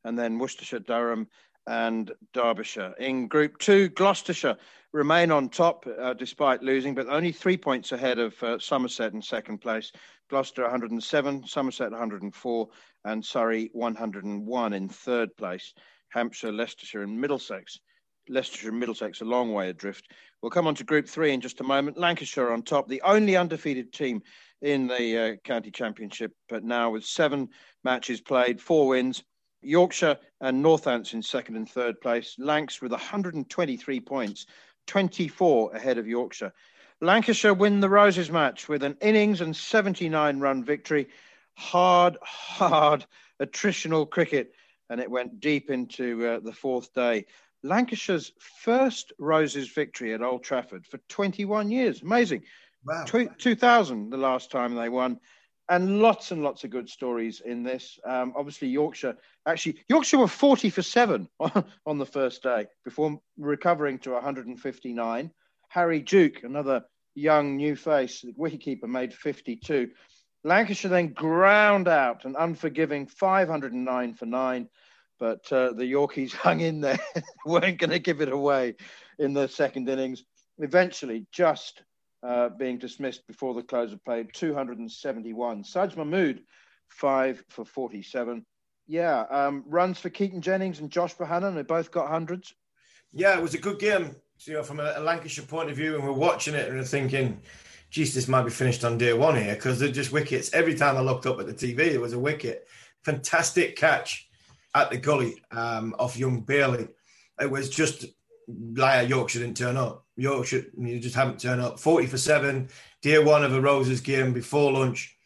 and then Worcestershire, Durham, and Derbyshire. In Group Two, Gloucestershire remain on top uh, despite losing, but only three points ahead of uh, Somerset in second place. Gloucester 107, Somerset 104, and Surrey 101 in third place. Hampshire, Leicestershire, and Middlesex Leicestershire and Middlesex a long way adrift. We'll come on to Group Three in just a moment. Lancashire on top, the only undefeated team in the uh, county championship, but now with seven matches played, four wins. Yorkshire and Northants in second and third place. Lancs with 123 points, 24 ahead of Yorkshire. Lancashire win the Roses match with an innings and 79 run victory. Hard, hard attritional cricket, and it went deep into uh, the fourth day. Lancashire's first Roses victory at Old Trafford for 21 years. Amazing. Wow. 2000, the last time they won. And lots and lots of good stories in this. Um, obviously, Yorkshire, actually, Yorkshire were 40 for seven on, on the first day before recovering to 159. Harry Duke, another young new face, the wicketkeeper, made 52. Lancashire then ground out an unforgiving 509 for nine but uh, the Yorkies hung in there, weren't going to give it away in the second innings. Eventually, just uh, being dismissed before the close of play, 271. Saj Mahmood, five for 47. Yeah, um, runs for Keaton Jennings and Josh Bohannon, they both got hundreds. Yeah, it was a good game. You know, from a, a Lancashire point of view, and we're watching it and we're thinking, geez, this might be finished on day one here because they're just wickets. Every time I looked up at the TV, it was a wicket. Fantastic catch at the gully um, of young Bailey. It was just like Yorkshire didn't turn up. Yorkshire, you just haven't turned up. 40 for seven, dear one of a Roses game before lunch.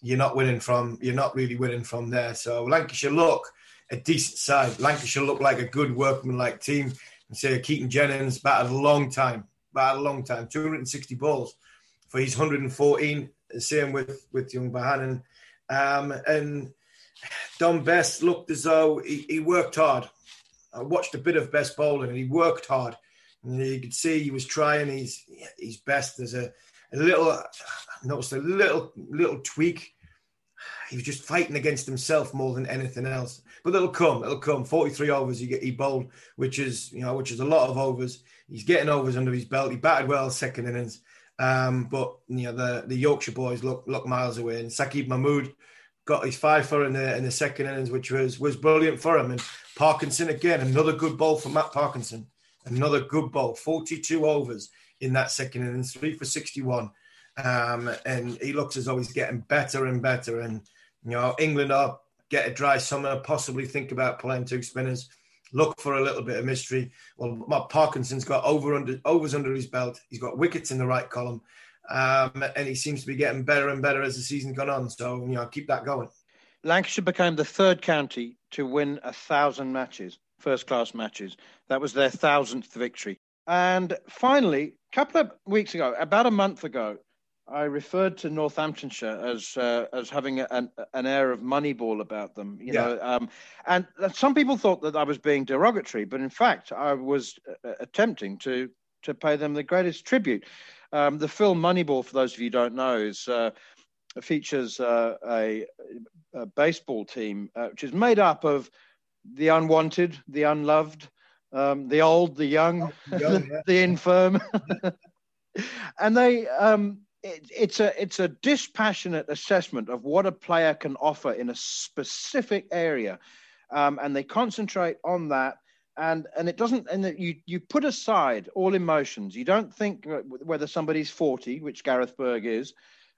You're not winning from, you're not really winning from there. So Lancashire look a decent side. Lancashire look like a good workman-like team. And say Keaton Jennings batted a long time, batted a long time, 260 balls for his 114. Same with with young Bohannon. Um, and Dom Bess looked as though he, he, worked hard. I watched a bit of Bess bowling and he worked hard. And you could see he was trying his his best. There's a, a little, I noticed a little little tweak. He was just fighting against himself more than anything else. But it'll come. It'll come. 43 overs he, get, he bowled, which is you know which is a lot of overs. He's getting overs under his belt. He batted well second innings. Um, but you know the, the Yorkshire boys look look miles away. And Saqib Mahmood got his five for in the in the second innings, which was was brilliant for him. And Parkinson again, another good ball for Matt Parkinson. Another good ball, 42 overs in that second innings, three for 61. Um, and he looks as though he's getting better and better. And you know, England are get a dry summer, possibly think about playing two spinners. Look for a little bit of mystery. Well, Matt Parkinson's got over under overs under his belt. He's got wickets in the right column, um, and he seems to be getting better and better as the season's gone on. So you know, keep that going. Lancashire became the third county to win a thousand matches, first class matches. That was their thousandth victory. And finally, a couple of weeks ago, about a month ago, I referred to Northamptonshire as uh, as having an, an air of Moneyball about them, you yeah. know. Um, and some people thought that I was being derogatory, but in fact, I was uh, attempting to to pay them the greatest tribute. Um, the film Moneyball, for those of you who don't know, is uh, features uh, a, a, baseball team uh, which is made up of the unwanted, the unloved, um, the old, the young, young yeah. the infirm, and they. Um, it, it's a it's a dispassionate assessment of what a player can offer in a specific area, um, and they concentrate on that. And and it doesn't and you you put aside all emotions. You don't think whether somebody's forty, which Gareth Berg is,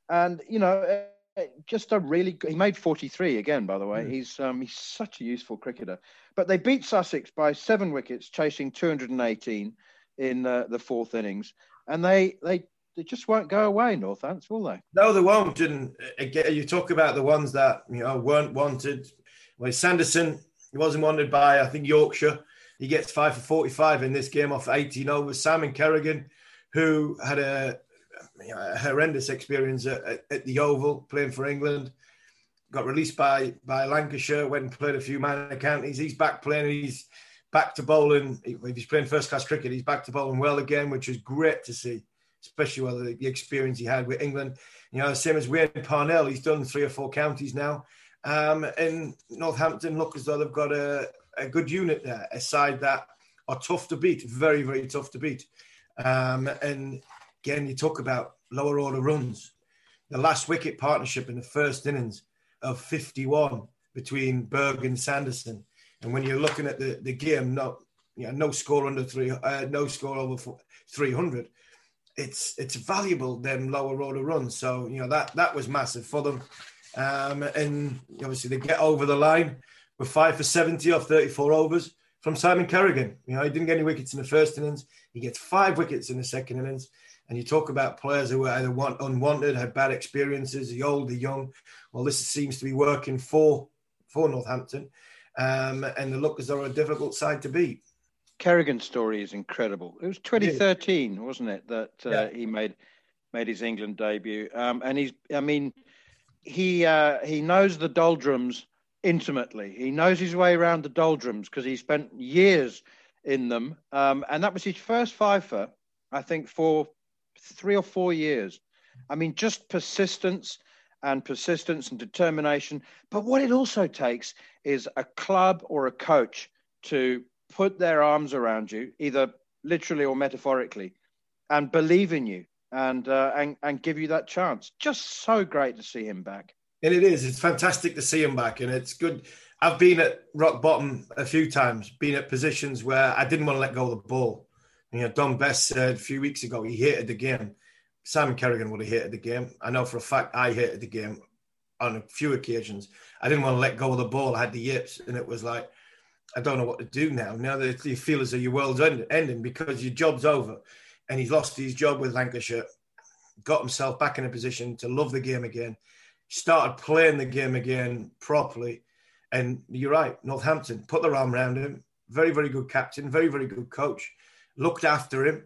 and you know uh, just a really he made 43 again by the way mm. he's um, he's such a useful cricketer but they beat sussex by seven wickets chasing 218 in uh, the fourth innings and they they they just won't go away, Northants, will they? No, they won't. And again, you talk about the ones that you know weren't wanted. Well, Sanderson, he wasn't wanted by I think Yorkshire. He gets five for forty-five in this game off eighteen overs. Simon Kerrigan, who had a, a horrendous experience at, at, the Oval playing for England, got released by by Lancashire. Went and played a few minor counties. He's back playing. He's back to bowling. If he's playing first class cricket, he's back to bowling well again, which is great to see especially the, the experience he had with England. You know, same as Wayne Parnell, he's done three or four counties now. Um, and Northampton look as though they've got a, a good unit there, a side that are tough to beat, very, very tough to beat. Um, and again, you talk about lower order runs. The last wicket partnership in the first innings of 51 between Berg and Sanderson. And when you're looking at the, the game, no, you know, no score under three, uh, no score over 300 it's it's valuable them lower order runs. So you know that that was massive for them, um, and obviously they get over the line with five for seventy off thirty four overs from Simon Kerrigan. You know he didn't get any wickets in the first innings. He gets five wickets in the second innings. And you talk about players who were either want, unwanted, had bad experiences, the old, the young. Well, this seems to be working for for Northampton, um, and they look as though a difficult side to beat. Kerrigan's story is incredible. It was 2013, yeah. wasn't it, that uh, yeah. he made made his England debut? Um, and he's, I mean, he uh, he knows the doldrums intimately. He knows his way around the doldrums because he spent years in them. Um, and that was his first fifer, I think, for three or four years. I mean, just persistence and persistence and determination. But what it also takes is a club or a coach to put their arms around you, either literally or metaphorically, and believe in you and uh, and and give you that chance. Just so great to see him back. And it is. It's fantastic to see him back, and it's good. I've been at rock bottom a few times, been at positions where I didn't want to let go of the ball. You know, Dom Bess said a few weeks ago he hated the game. Simon Kerrigan would have hated the game. I know for a fact I hated the game on a few occasions. I didn't want to let go of the ball. I had the yips, and it was like I don't know what to do now. Now that you feel as though your world's ending because your job's over, and he's lost his job with Lancashire, got himself back in a position to love the game again, started playing the game again properly. And you're right, Northampton put their arm around him. Very, very good captain, very, very good coach. Looked after him,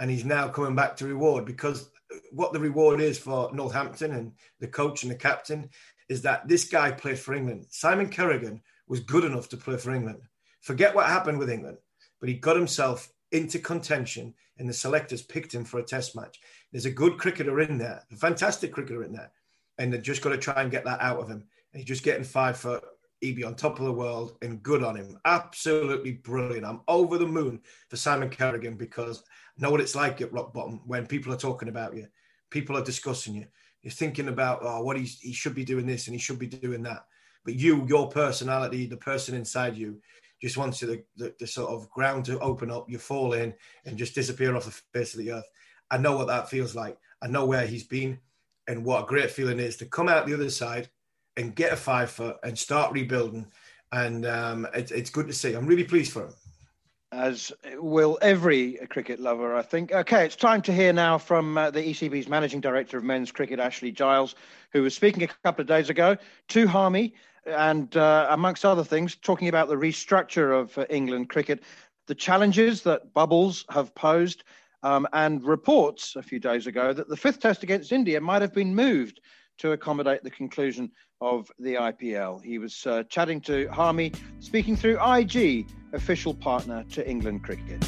and he's now coming back to reward because what the reward is for Northampton and the coach and the captain is that this guy played for England. Simon Kerrigan was good enough to play for England. Forget what happened with England, but he got himself into contention and the selectors picked him for a test match. There's a good cricketer in there, a fantastic cricketer in there, and they've just got to try and get that out of him. And he's just getting five for he'd be on top of the world and good on him. Absolutely brilliant. I'm over the moon for Simon Kerrigan because I know what it's like at rock bottom when people are talking about you, people are discussing you. You're thinking about oh, what he should be doing this and he should be doing that. But you, your personality, the person inside you, just wants the, the, the sort of ground to open up, you fall in and just disappear off the face of the earth. I know what that feels like. I know where he's been and what a great feeling is to come out the other side and get a five foot and start rebuilding. And um, it, it's good to see. I'm really pleased for him. As will every cricket lover, I think. Okay, it's time to hear now from uh, the ECB's managing director of men's cricket, Ashley Giles, who was speaking a couple of days ago to Harmy and, uh, amongst other things, talking about the restructure of uh, England cricket, the challenges that bubbles have posed, um, and reports a few days ago that the fifth test against India might have been moved to accommodate the conclusion of the IPL. He was uh, chatting to Harmy, speaking through IG, official partner to England cricket.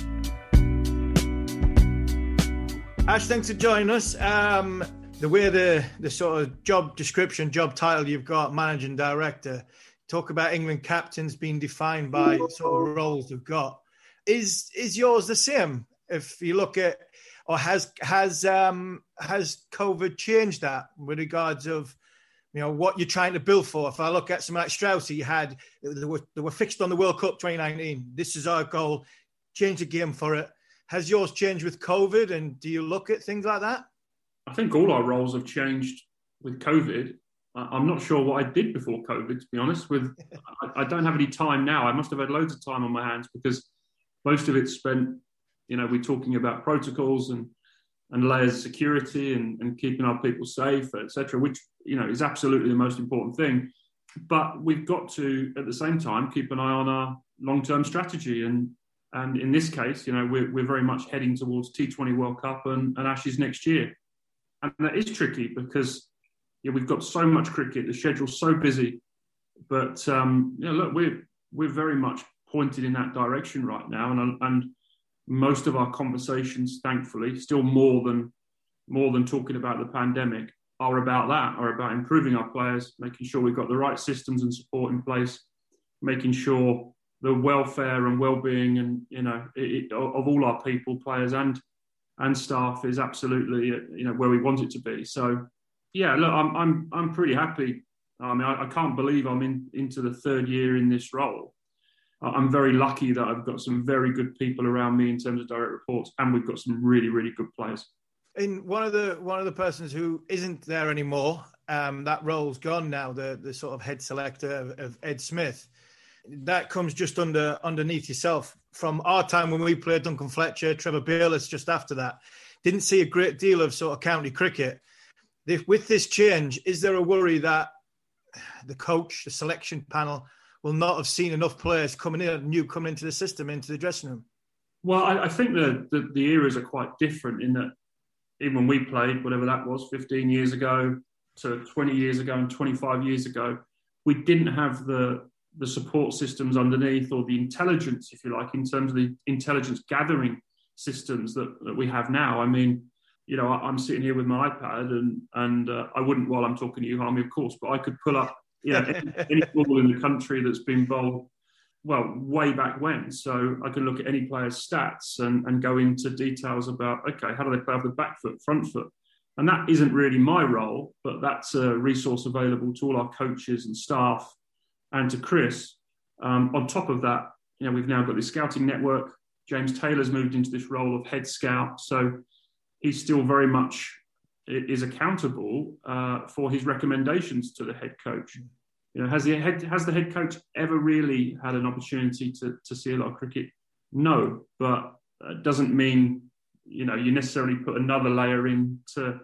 Ash, thanks for joining us. Um, the way the, the sort of job description, job title you've got, managing director, talk about England captains being defined by sort of roles they've got. Is is yours the same? If you look at or has has um, has COVID changed that with regards of you know what you're trying to build for? If I look at something like Strauss, you had they were they were fixed on the World Cup 2019. This is our goal. Change the game for it. Has yours changed with COVID? And do you look at things like that? I think all our roles have changed with COVID. I'm not sure what I did before COVID, to be honest. With I, don't have any time now. I must have had loads of time on my hands because most of it's spent you know, we're talking about protocols and and layers of security and, and keeping our people safe, etc., which you know is absolutely the most important thing. But we've got to, at the same time, keep an eye on our long-term strategy. And and in this case, you know, we're, we're very much heading towards T20 World Cup and, and Ashes next year. And that is tricky because yeah, we've got so much cricket, the schedule's so busy. But um, yeah, look, we're we're very much pointed in that direction right now, and and most of our conversations, thankfully, still more than more than talking about the pandemic, are about that, are about improving our players, making sure we've got the right systems and support in place, making sure the welfare and well-being and you know it, of all our people, players and and staff is absolutely uh, you know where we want it to be. So yeah, look, I'm I'm I'm pretty happy. I mean, I, I can't believe I'm in into the third year in this role. I'm very lucky that I've got some very good people around me in terms of direct reports, and we've got some really, really good players. In one of the one of the persons who isn't there anymore, um, that role's gone now. The the sort of head selector of, of Ed Smith, that comes just under underneath yourself. From our time when we played Duncan Fletcher, Trevor Bayliss, just after that, didn't see a great deal of sort of county cricket. With this change, is there a worry that the coach, the selection panel, will not have seen enough players coming in, new coming into the system, into the dressing room? Well, I, I think the, the, the eras are quite different in that even when we played, whatever that was, 15 years ago to 20 years ago and 25 years ago, we didn't have the the support systems underneath or the intelligence, if you like, in terms of the intelligence gathering systems that, that we have now. I mean, you know, I, am sitting here with my iPad and and uh, I wouldn't while I'm talking to you, Harmy, of course, but I could pull up yeah, any, ball in the country that's been bowled, well, way back when. So I can look at any player's stats and, and go into details about, okay, how do they play off the back foot, front foot? And that isn't really my role, but that's a resource available to all our coaches and staff and to Chris. Um, on top of that, you know, we've now got the scouting network. James Taylor's moved into this role of head scout. So he's still very much is accountable uh, for his recommendations to the head coach. You know, has the head has the head coach ever really had an opportunity to to see a lot of cricket? No, but it doesn't mean you know you necessarily put another layer in to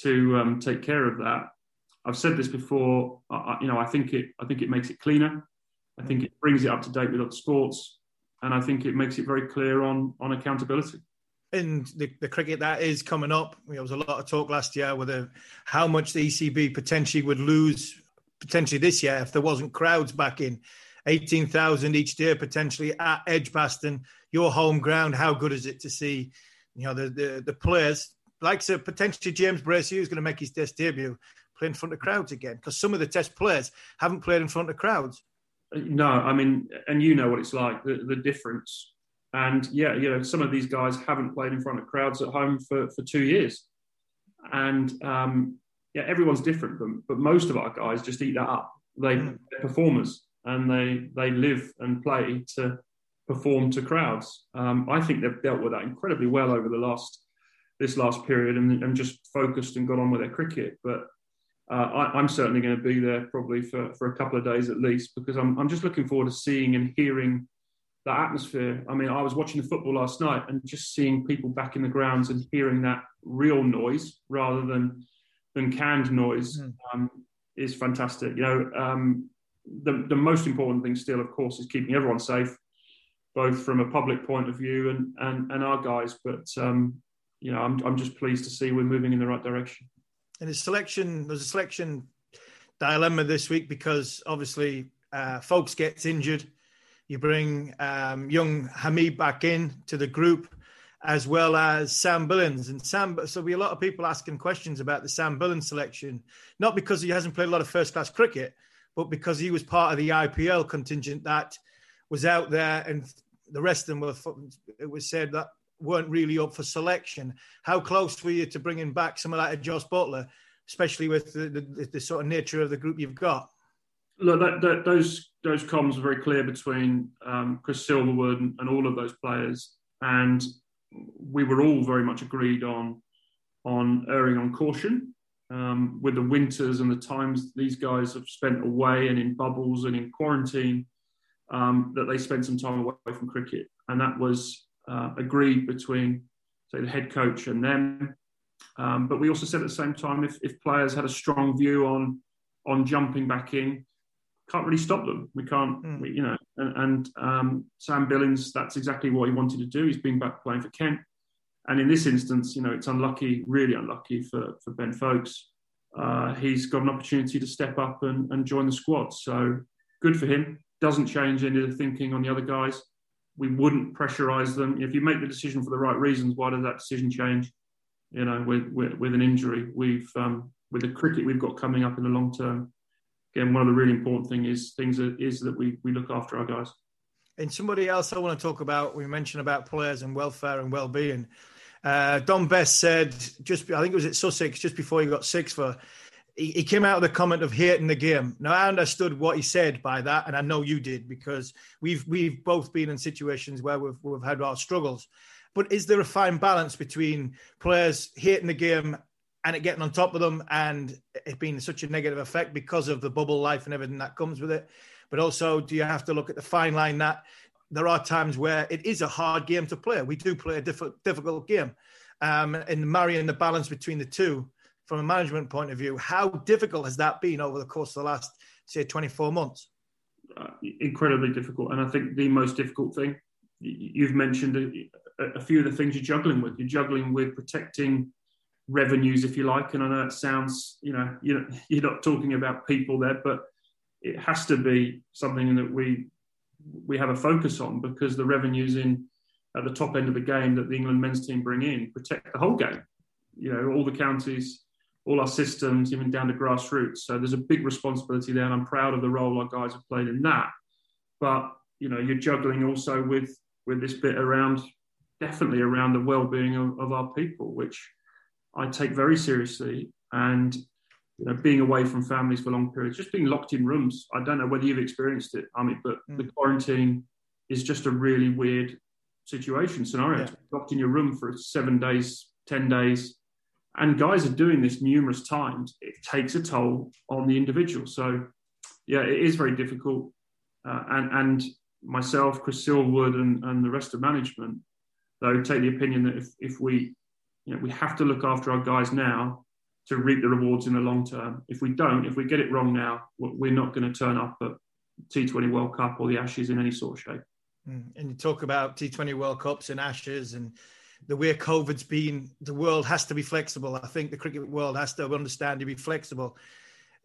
to um, take care of that. I've said this before. I, you know, I think it I think it makes it cleaner. I think it brings it up to date with other sports, and I think it makes it very clear on on accountability in the, the cricket that is coming up. There was a lot of talk last year with how much the ECB potentially would lose potentially this year if there wasn't crowds back in. 18,000 each day potentially at Edgbaston, your home ground. How good is it to see, you know, the the, the players like so potentially James Bracey who's going to make his test debut play in front of crowds again because some of the test players haven't played in front of crowds. No, I mean, and you know what it's like the, the difference and yeah, you know, some of these guys haven't played in front of crowds at home for, for two years. And um, yeah, everyone's different, but, but most of our guys just eat that up. They, mm. They're performers and they, they live and play to perform to crowds. Um, I think they've dealt with that incredibly well over the last this last period and, and just focused and got on with their cricket. But uh, I, am certainly going to be there probably for, for a couple of days at least because I'm, I'm just looking forward to seeing and hearing that atmosphere. I mean, I was watching the football last night and just seeing people back in the grounds and hearing that real noise rather than than canned noise mm. um, is fantastic. You know, um, the the most important thing still, of course, is keeping everyone safe, both from a public point of view and and, and our guys. But um, you know, I'm I'm just pleased to see we're moving in the right direction. And the selection, there's a selection dilemma this week because obviously uh, Foakes gets injured you bring um, young Hamid back in to the group, as well as Sam Billings. And Sam, so we a lot of people asking questions about the Sam Billings selection, not because he hasn't played a lot of first class cricket, but because he was part of the IPL contingent that was out there, and the rest of them were. It was said that weren't really up for selection. How close were you to bringing back someone like Jos Buttler, especially with the, the, the sort of nature of the group you've got? Look, that, that, those those comms were very clear between um, Chris Silverwood and, all of those players, and we were all very much agreed on on erring on caution. Um, with the winters and the times these guys have spent away and in bubbles and in quarantine, um, that they spent some time away from cricket, and that was uh, agreed between say the head coach and them. Um, but we also said at the same time, if, if players had a strong view on on jumping back in, can't really stop them. We can't, mm. we, you know. And, and um, Sam Billings, that's exactly what he wanted to do. He's been back playing for Kent, and in this instance, you know, it's unlucky, really unlucky for for Ben Foakes. Uh, he's got an opportunity to step up and, and join the squad. So good for him. Doesn't change any of the thinking on the other guys. We wouldn't pressurise them. If you make the decision for the right reasons, why does that decision change? You know, with with, with an injury, we've um, with the cricket we've got coming up in the long term, again, one of the really important thing is things that is that we we look after our guys. And somebody else I want to talk about, we mentioned about players and welfare and well-being. Uh, Dom Bess said just, I think it was at Sussex, just before he got six for, he, he came out with a comment of hating the game. Now I understood what he said by that, and I know you did because we've we've both been in situations where we've we've had our struggles. But is there a fine balance between players hating the game and it getting on top of them and it being such a negative effect because of the bubble life and everything that comes with it. But also, do you have to look at the fine line that there are times where it is a hard game to play? We do play a diff- difficult game. Um, and marrying the balance between the two from a management point of view, how difficult has that been over the course of the last, say, 24 months? Uh, incredibly difficult. And I think the most difficult thing, you've mentioned a, a few of the things you're juggling with. You're juggling with protecting revenues, if you like. And I know it sounds, you know, you're, not talking about people there, but it has to be something that we we have a focus on because the revenues in at the top end of the game that the England men's team bring in protect the whole game. You know, all the counties, all our systems, even down to grassroots. So there's a big responsibility there, and I'm proud of the role our guys have played in that. But you know, you're juggling also with with this bit around, definitely around the well-being of, of our people, which I take very seriously. And you know, being away from families for long periods, just being locked in rooms. I don't know whether you've experienced it, I mean, but mm. the quarantine is just a really weird situation scenario. Yeah. Locked in your room for seven days, ten days, and guys are doing this numerous times. It takes a toll on the individual. So yeah, it is very difficult. Uh, and and myself, Chris Silverwood, and, and the rest of management, though, take the opinion that if, if we, you know, we have to look after our guys now to reap the rewards in the long term. If we don't, if we get it wrong now, we're not going to turn up at T20 World Cup or the Ashes in any sort of shape. Mm. And you talk about T20 World Cups and Ashes and the way COVID's been, the world has to be flexible. I think the cricket world has to understand to be flexible.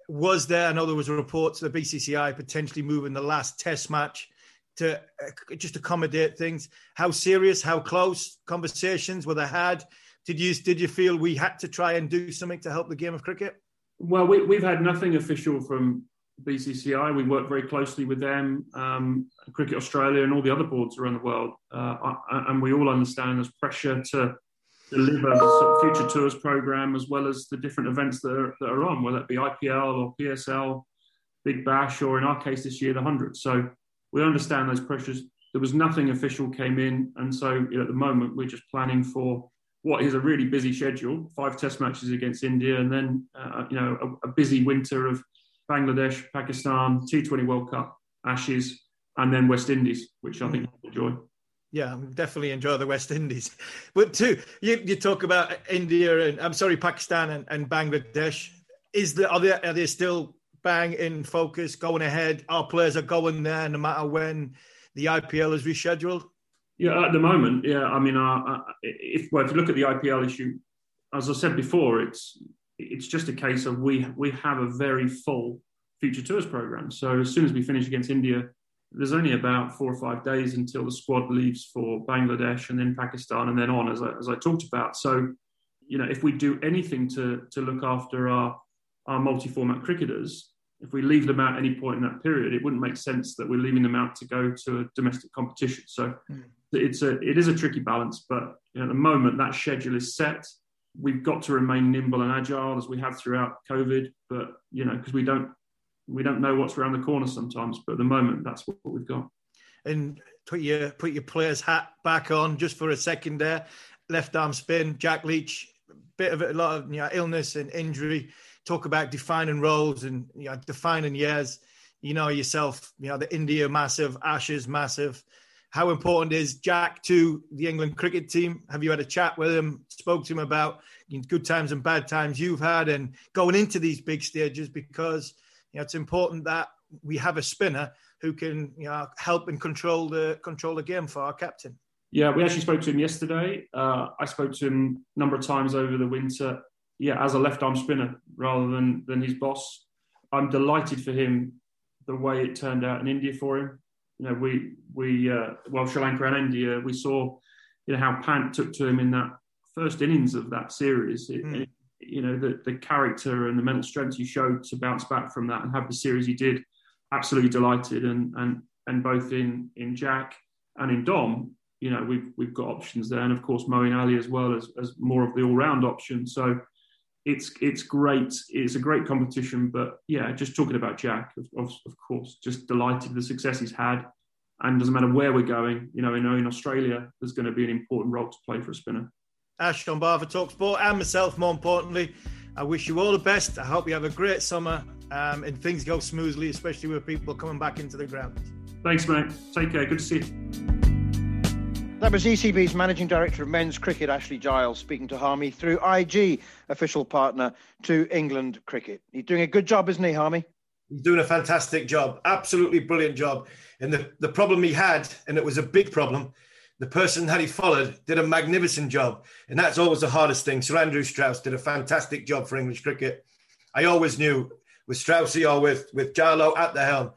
Was there, I know there was a report to the BCCI potentially moving the last test match to uh, just accommodate things. How serious, how close conversations were they had? Did you did you feel we had to try and do something to help the game of cricket? Well, we, have had nothing official from BCCI. We work very closely with them, um, Cricket Australia, and all the other boards around the world. Uh, and we all understand there's pressure to deliver the sort of future tours program as well as the different events that are, that are on, whether it be IPL or PSL, Big Bash, or in our case this year, the 100. So we understand those pressures. There was nothing official came in, and so you know, at the moment we're just planning for what is a really busy schedule: five Test matches against India, and then uh, you know a, a, busy winter of Bangladesh, Pakistan, T20 World Cup, Ashes, and then West Indies, which I think you'll enjoy. Yeah, definitely enjoy the West Indies. But too, you, you talk about India and I'm sorry, Pakistan and, and Bangladesh. Is there are there are they still bang in focus, going ahead. Our players are going there no matter when the IPL is rescheduled. Yeah, at the moment, yeah. I mean, uh, uh, if well, if you look at the IPL issue, as I said before, it's it's just a case of we we have a very full future tours program. So as soon as we finish against India, there's only about four or five days until the squad leaves for Bangladesh and then Pakistan and then on, as I, as I talked about. So, you know, if we do anything to to look after our our multi-format cricketers, if we leave them out any point in that period, it wouldn't make sense that we're leaving them out to go to a domestic competition. So mm. It's a it is a tricky balance, but at the moment that schedule is set. We've got to remain nimble and agile as we have throughout COVID, but you know because we don't we don't know what's around the corner sometimes. But at the moment, that's what, what we've got. And put your put your player's hat back on just for a second there. Left arm spin, Jack Leach, bit of a lot of you know, illness and injury talk about defining roles and you know, defining years. You know yourself, you know, the India massive, Ashes massive. How important is Jack to the England cricket team? Have you had a chat with him, spoke to him about good times and bad times you've had and going into these big stages because you know it's important that we have a spinner who can you know help and control the control the game for our captain. Yeah, we actually spoke to him yesterday. Uh, I spoke to him a number of times over the winter yeah, as a left arm spinner rather than than his boss. I'm delighted for him the way it turned out in India for him. You know, we we uh, well Sri Lanka and India, we saw you know how Pant took to him in that first innings of that series. It, mm. it, you know the the character and the mental strength he showed to bounce back from that and have the series he did. Absolutely delighted, and and and both in in Jack and in Dom, you know we've we've got options there, and of course Moeen Ali as well as as more of the all round option. So it's it's great. It's a great competition, but yeah, just talking about Jack, of, of, of course, just delighted the success he's had, and doesn't matter where we're going. You know, in, in Australia, there's going to be an important role to play for a spinner. Ash on Bar for Talksport, and myself, more importantly, I wish you all the best. I hope you have a great summer um, and things go smoothly, especially with people coming back into the ground. Thanks, mate. Take care. Good to see you. That was ECB's Managing Director of Men's Cricket, Ashley Giles, speaking to Harmy through IG, official partner to England Cricket. He's doing a good job, isn't he, Harmy? He's doing a fantastic job, absolutely brilliant job. And the, the problem he had, and it was a big problem, the person that he followed did a magnificent job. And that's always the hardest thing. Sir Andrew Strauss did a fantastic job for English cricket. I always knew with Straussy or with, with Gilo at the helm,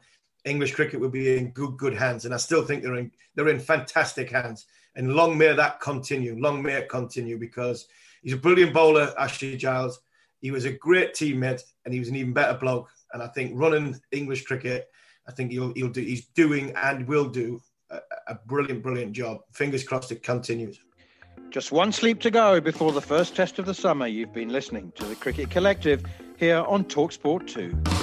English cricket would be in good, good hands. And I still think they're in, they're in fantastic hands. And long may that continue. Long may it continue because he's a brilliant bowler, Ashley Giles. He was a great teammate and he was an even better bloke. And I think running English cricket, I think he'll, he'll do, he's doing and will do a, a brilliant, brilliant job. Fingers crossed it continues. Just one sleep to go before the first test of the summer. You've been listening to the Cricket Collective here on Talksport 2.